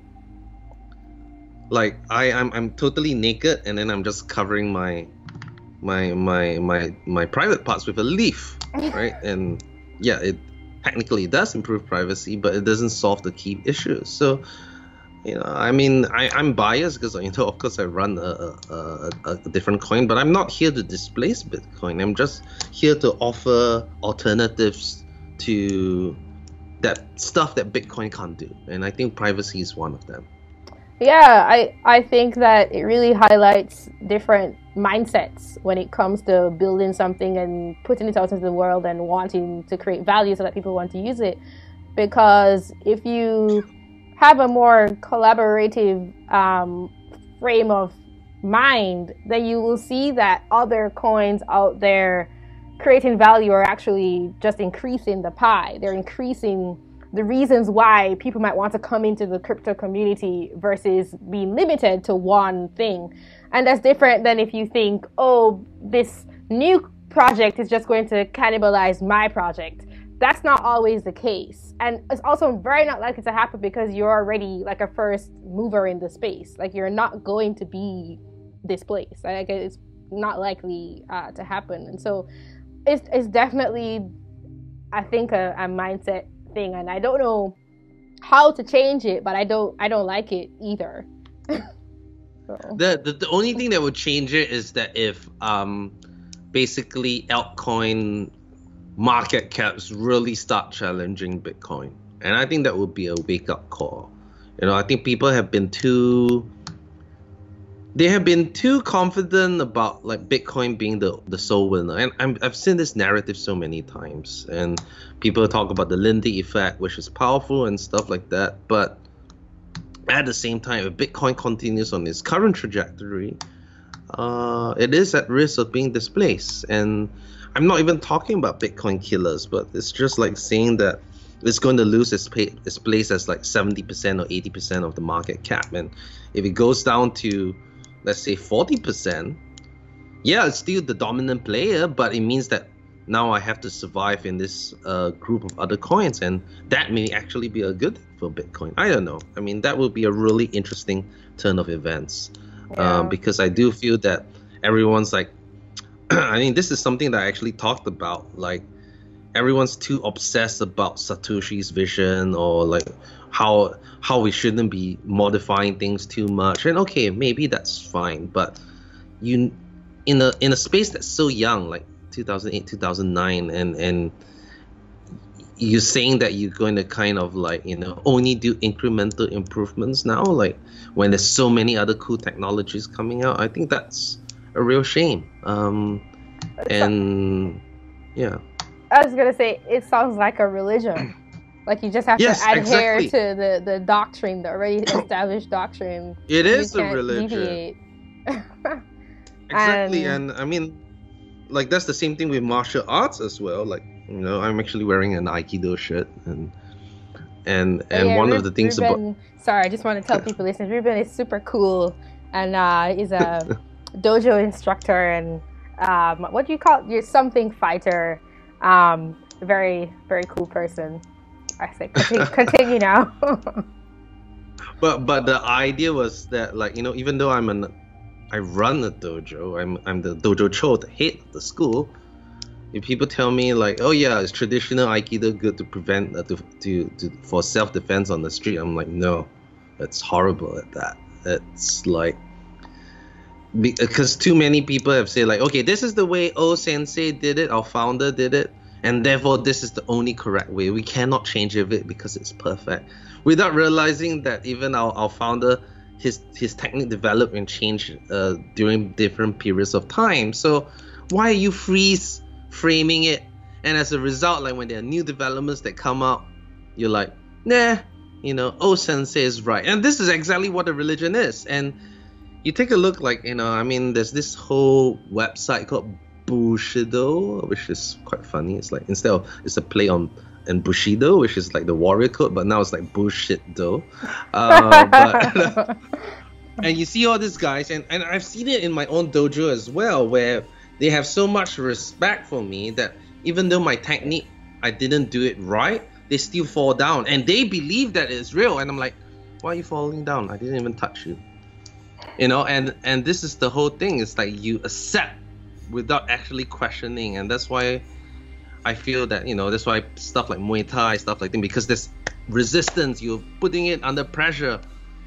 like I I'm I'm totally naked and then I'm just covering my my my my my private parts with a leaf, right? and yeah, it technically does improve privacy, but it doesn't solve the key issues. So you know, I mean, I, I'm biased because you know, of course, I run a, a, a, a, different coin, but I'm not here to displace Bitcoin. I'm just here to offer alternatives to that stuff that Bitcoin can't do, and I think privacy is one of them. Yeah, I I think that it really highlights different mindsets when it comes to building something and putting it out into the world and wanting to create value so that people want to use it. Because if you have a more collaborative um, frame of mind, then you will see that other coins out there creating value are actually just increasing the pie. They're increasing the reasons why people might want to come into the crypto community versus being limited to one thing. And that's different than if you think, oh, this new project is just going to cannibalize my project. That's not always the case. And it's also very not likely to happen because you're already like a first mover in the space. Like you're not going to be displaced. Like it's not likely uh, to happen. And so it's, it's definitely, I think, a, a mindset thing. And I don't know how to change it, but I don't I don't like it either. The, the the only thing that would change it is that if um basically altcoin market caps really start challenging Bitcoin. And I think that would be a wake up call. You know, I think people have been too they have been too confident about like Bitcoin being the, the sole winner. And I'm, I've seen this narrative so many times. And people talk about the Lindy effect, which is powerful and stuff like that. But at the same time, if Bitcoin continues on its current trajectory, uh, it is at risk of being displaced. And I'm not even talking about Bitcoin killers, but it's just like saying that it's going to lose its, pay, its place as like 70% or 80% of the market cap. And if it goes down to, let's say, 40%, yeah, it's still the dominant player, but it means that now I have to survive in this uh, group of other coins, and that may actually be a good thing for Bitcoin. I don't know. I mean, that would be a really interesting turn of events, um, yeah. um, because I do feel that everyone's like, I mean, this is something that I actually talked about. Like, everyone's too obsessed about Satoshi's vision, or like how how we shouldn't be modifying things too much. And okay, maybe that's fine, but you in a in a space that's so young, like 2008 2009 and and you're saying that you're going to kind of like you know only do incremental improvements now like when there's so many other cool technologies coming out i think that's a real shame. Um and yeah. I was gonna say it sounds like a religion like you just have yes, to adhere exactly. to the the doctrine the already established doctrine it is a religion exactly and, and i mean like that's the same thing with martial arts as well. Like you know, I'm actually wearing an Aikido shirt, and and and yeah, one of the things Reuben, about. Sorry, I just want to tell people listening. Reuben is super cool, and uh, is a dojo instructor, and um, what do you call it? You're something fighter. Um, very very cool person. I say continue, continue now. but but the idea was that like you know even though I'm an I run a dojo. I'm I'm the dojo cho, the head of the school. If people tell me like, oh yeah, is traditional aikido good to prevent uh, to, to to for self defense on the street? I'm like, no, it's horrible at that. It's like because too many people have said like, okay, this is the way O Sensei did it, our founder did it, and therefore this is the only correct way. We cannot change it because it's perfect, without realizing that even our, our founder his his technique developed and changed uh, during different periods of time. So why are you freeze framing it? And as a result, like when there are new developments that come out, you're like, nah, you know, oh sensei is right. And this is exactly what a religion is. And you take a look, like you know, I mean, there's this whole website called Bullshido, which is quite funny. It's like instead of it's a play on and Bushido, which is like the warrior code, but now it's like bullshit though. Uh, but, and you see all these guys, and, and I've seen it in my own dojo as well, where they have so much respect for me that even though my technique I didn't do it right, they still fall down, and they believe that it's real, and I'm like, why are you falling down? I didn't even touch you. You know, and and this is the whole thing. It's like you accept without actually questioning, and that's why I feel that you know that's why stuff like Muay Thai stuff like that because there's resistance. You're putting it under pressure,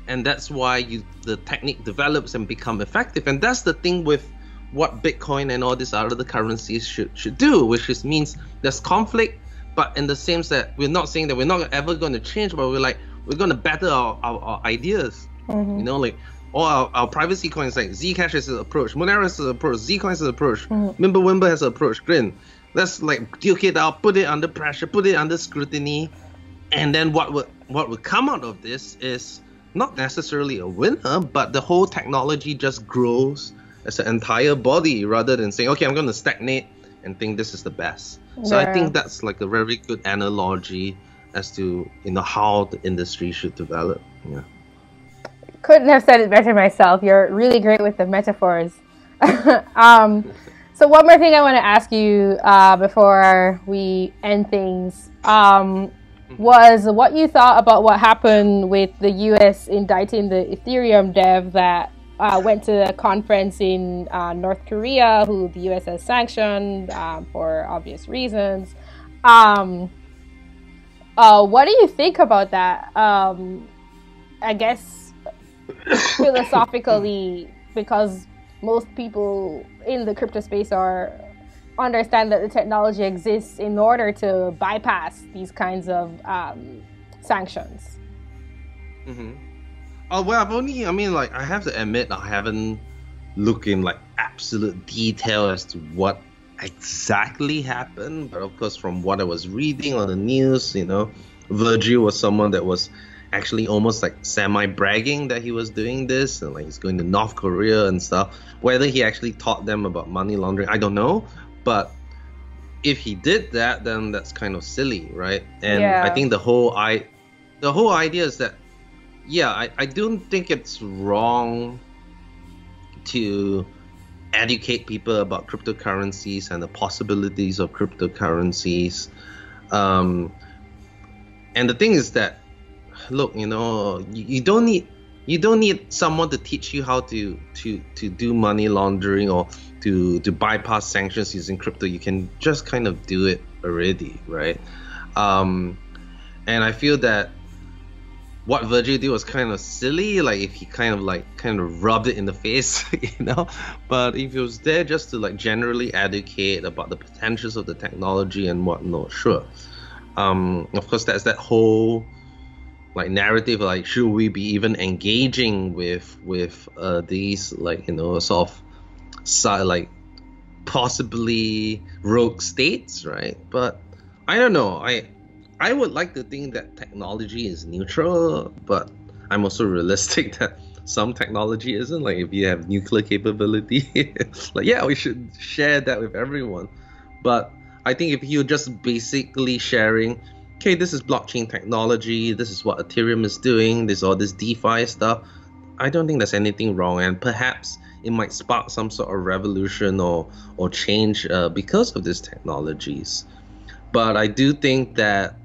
and that's why you the technique develops and become effective. And that's the thing with what bitcoin and all these other currencies should should do which is means there's conflict. But in the sense that we're not saying that we're not ever going to change but we're like we're going to better our, our, our ideas. Mm-hmm. you know like all our, our privacy coins like zcash has an approach monero has an approach zcoin has an approach mm-hmm. has an approach grin let's like duke it out put it under pressure put it under scrutiny and then what would what would come out of this is not necessarily a winner, but the whole technology just grows as an entire body rather than saying, okay, I'm going to stagnate and think this is the best. So. I think that's like a very good analogy as to you know how the industry should develop. Yeah. Couldn't have said it better myself. You're really great with the metaphors. um, so one more thing I want to ask you uh, before we end things. Um, was what you thought about what happened with the US indicting the Ethereum dev that uh, went to a conference in uh, North Korea, who the US has sanctioned um, for obvious reasons. Um, uh, what do you think about that? Um, I guess philosophically, because most people in the crypto space are understand that the technology exists in order to bypass these kinds of um, sanctions. Mm-hmm. Oh well, I've only. I mean, like I have to admit, I haven't looked in like absolute detail as to what exactly happened. But of course, from what I was reading on the news, you know, Virgil was someone that was actually almost like semi bragging that he was doing this and like he's going to North Korea and stuff. Whether he actually taught them about money laundering, I don't know. But if he did that, then that's kind of silly, right? And yeah. I think the whole i the whole idea is that yeah, I, I don't think it's wrong to educate people about cryptocurrencies and the possibilities of cryptocurrencies. Um, and the thing is that, look, you know, you, you don't need you don't need someone to teach you how to to to do money laundering or to to bypass sanctions using crypto. You can just kind of do it already right? Um, and i feel that what Virgil did was kind of silly like if he kind of like kind of rubbed it in the face you know? But if he was there just to like generally educate about the potentials of the technology and whatnot sure. Um, of course that's that whole like narrative like should we be even engaging with with uh, these like you know sort of like possibly rogue states, right? But I don't know. I I would like to think that technology is neutral, but I'm also realistic that some technology isn't. Like if you have nuclear capability, like yeah, we should share that with everyone. But I think if you're just basically sharing, okay, this is blockchain technology, this is what Ethereum is doing, this all this DeFi stuff, I don't think there's anything wrong, and perhaps it might spark some sort of revolution or or change uh, because of these technologies. But I do think that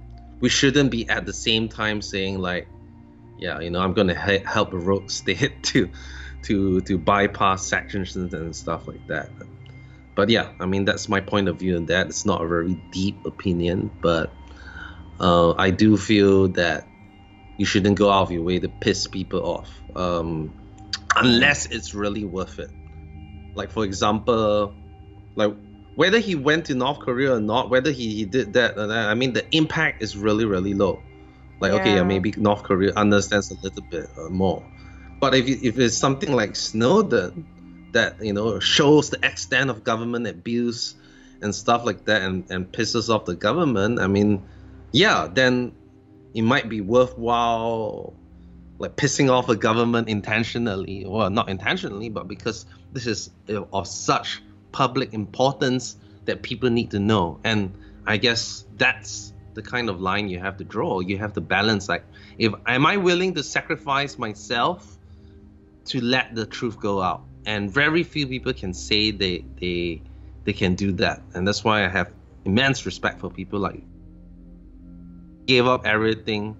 we shouldn't be at the same time saying like, yeah, you know, I'm going to ha- help a rogue state to to to bypass sanctions and stuff like that. But yeah, I mean that's my point of view on that. It's not a very deep opinion, but uh, I do feel that you shouldn't go out of your way to piss people off. Um, unless it's really worth it. Like for example, like whether he went to North Korea or not, whether he, he did that, uh, I mean the impact is really really low. Like yeah. okay, yeah, maybe North Korea understands a little bit uh, more, but if if it's something like Snowden that you know shows the extent of government abuse and stuff like that and, and pisses off the government, I mean, yeah, then it might be worthwhile like pissing off a government intentionally, well, not intentionally, but because this is of such public importance that people need to know. And I guess that's the kind of line you have to draw. You have to balance like, if am I willing to sacrifice myself to let the truth go out? And very few people can say they they they can do that. And that's why I have immense respect for people like gave up everything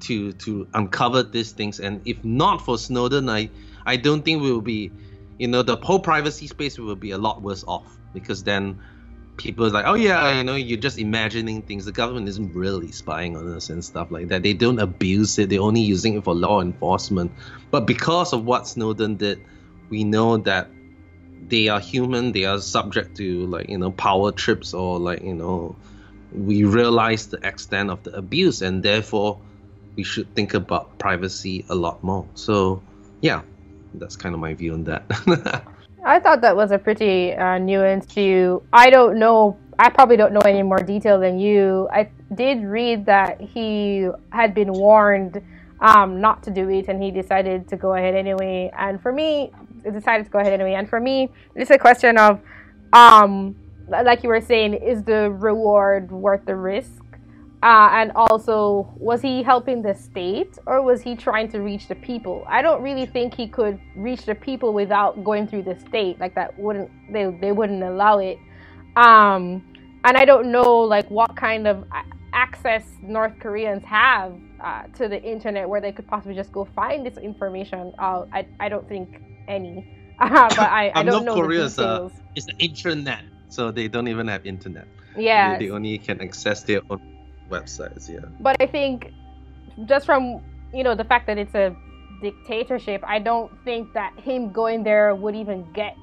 to to uncover these things. And if not for Snowden, I I don't think we will be, you know, the whole privacy space will be a lot worse off because then people like, oh yeah, you know, you're just imagining things. The government isn't really spying on us and stuff like that. They don't abuse it. They're only using it for law enforcement. But because of what Snowden did, we know that they are human. They are subject to like you know power trips or like you know, we realize the extent of the abuse and therefore we should think about privacy a lot more. So yeah, that's kind of my view on that. I thought that was a pretty uh, nuanced view. I don't know. I probably don't know any more detail than you. I did read that he had been warned um, not to do it, and he decided to go ahead anyway. And for me, decided to go ahead anyway. And for me, it's a question of, um, like you were saying, is the reward worth the risk? Uh, and also, was he helping the state or was he trying to reach the people? I don't really think he could reach the people without going through the state. Like that wouldn't they they wouldn't allow it. Um, and I don't know like what kind of access North Koreans have uh, to the internet where they could possibly just go find this information. Uh, I I don't think any. but I, I don't know Korea the is, uh, details. is the intranet, so they don't even have internet. yeah, They, they only can access their own websites. Yeah. but I think just from you know the fact that it's a dictatorship, I don't think that him going there would even get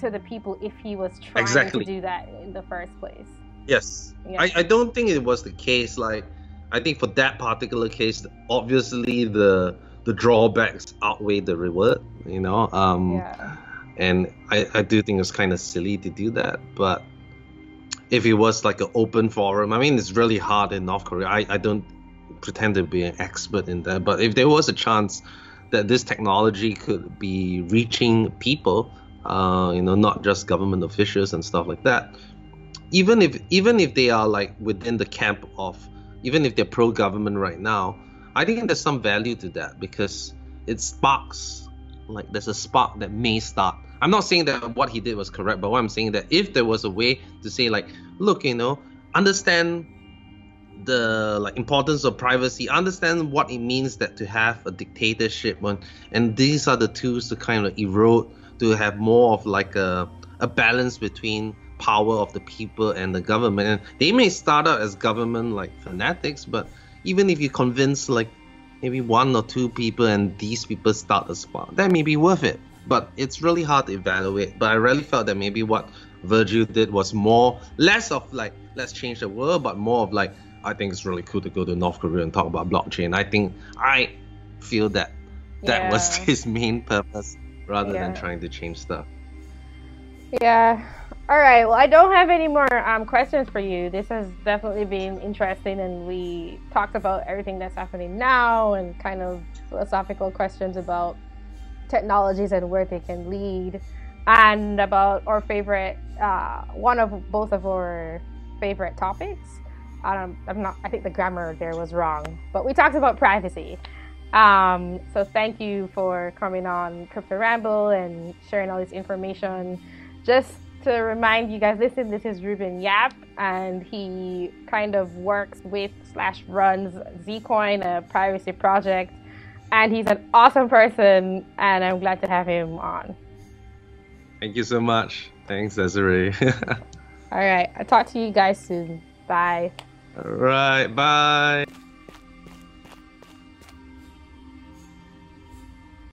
to the people if he was trying Exactly. to do that in the first place. Yes. Yeah. I, I don't think it was the case. Like, I think for that particular case, obviously the the drawbacks outweigh the reward. You know. Um. yeah. And I I do think it's kind of silly to do that, but if it was like an open forum, I mean, it's really hard in North Korea. I, I don't pretend to be an expert in that, but if there was a chance that this technology could be reaching people, uh, you know, not just government officials and stuff like that, even if even if they are like within the camp of, even if they're pro-government right now, I think there's some value to that because it sparks, like there's a spark that may start I'm not saying that what he did was correct, but what I'm saying that if there was a way to say like, look, you know, understand the like importance of privacy, understand what it means that to have a dictatorship, one, and these are the tools to kind of erode to have more of like a a balance between power of the people and the government. And they may start out as government like fanatics, but even if you convince like maybe one or two people and these people start a spark, that may be worth it. But it's really hard to evaluate. But I really felt that maybe what Virgil did was more less of like let's change the world, but more of like I think it's really cool to go to North Korea and talk about blockchain. I think I feel that that was his main purpose rather than trying to change stuff. Yeah. All right. Well, I don't have any more um, questions for you. This has definitely been interesting, and we talked about everything that's happening now and kind of philosophical questions about technologies and where they can lead, and about our favorite, uh, one of both of our favorite topics. Um, I'm not. I think the grammar there was wrong, but we talked about privacy. Um, so thank you for coming on Crypto Ramble and sharing all this information. Just to remind you guys, listen, this is Reuben Yap, and he kind of works with slash runs Zcoin, a privacy project, and he's an awesome person, and I'm glad to have him on. Thank you so much. Thanks, Desiree. All right, I'll talk to you guys soon. Bye. All right, bye.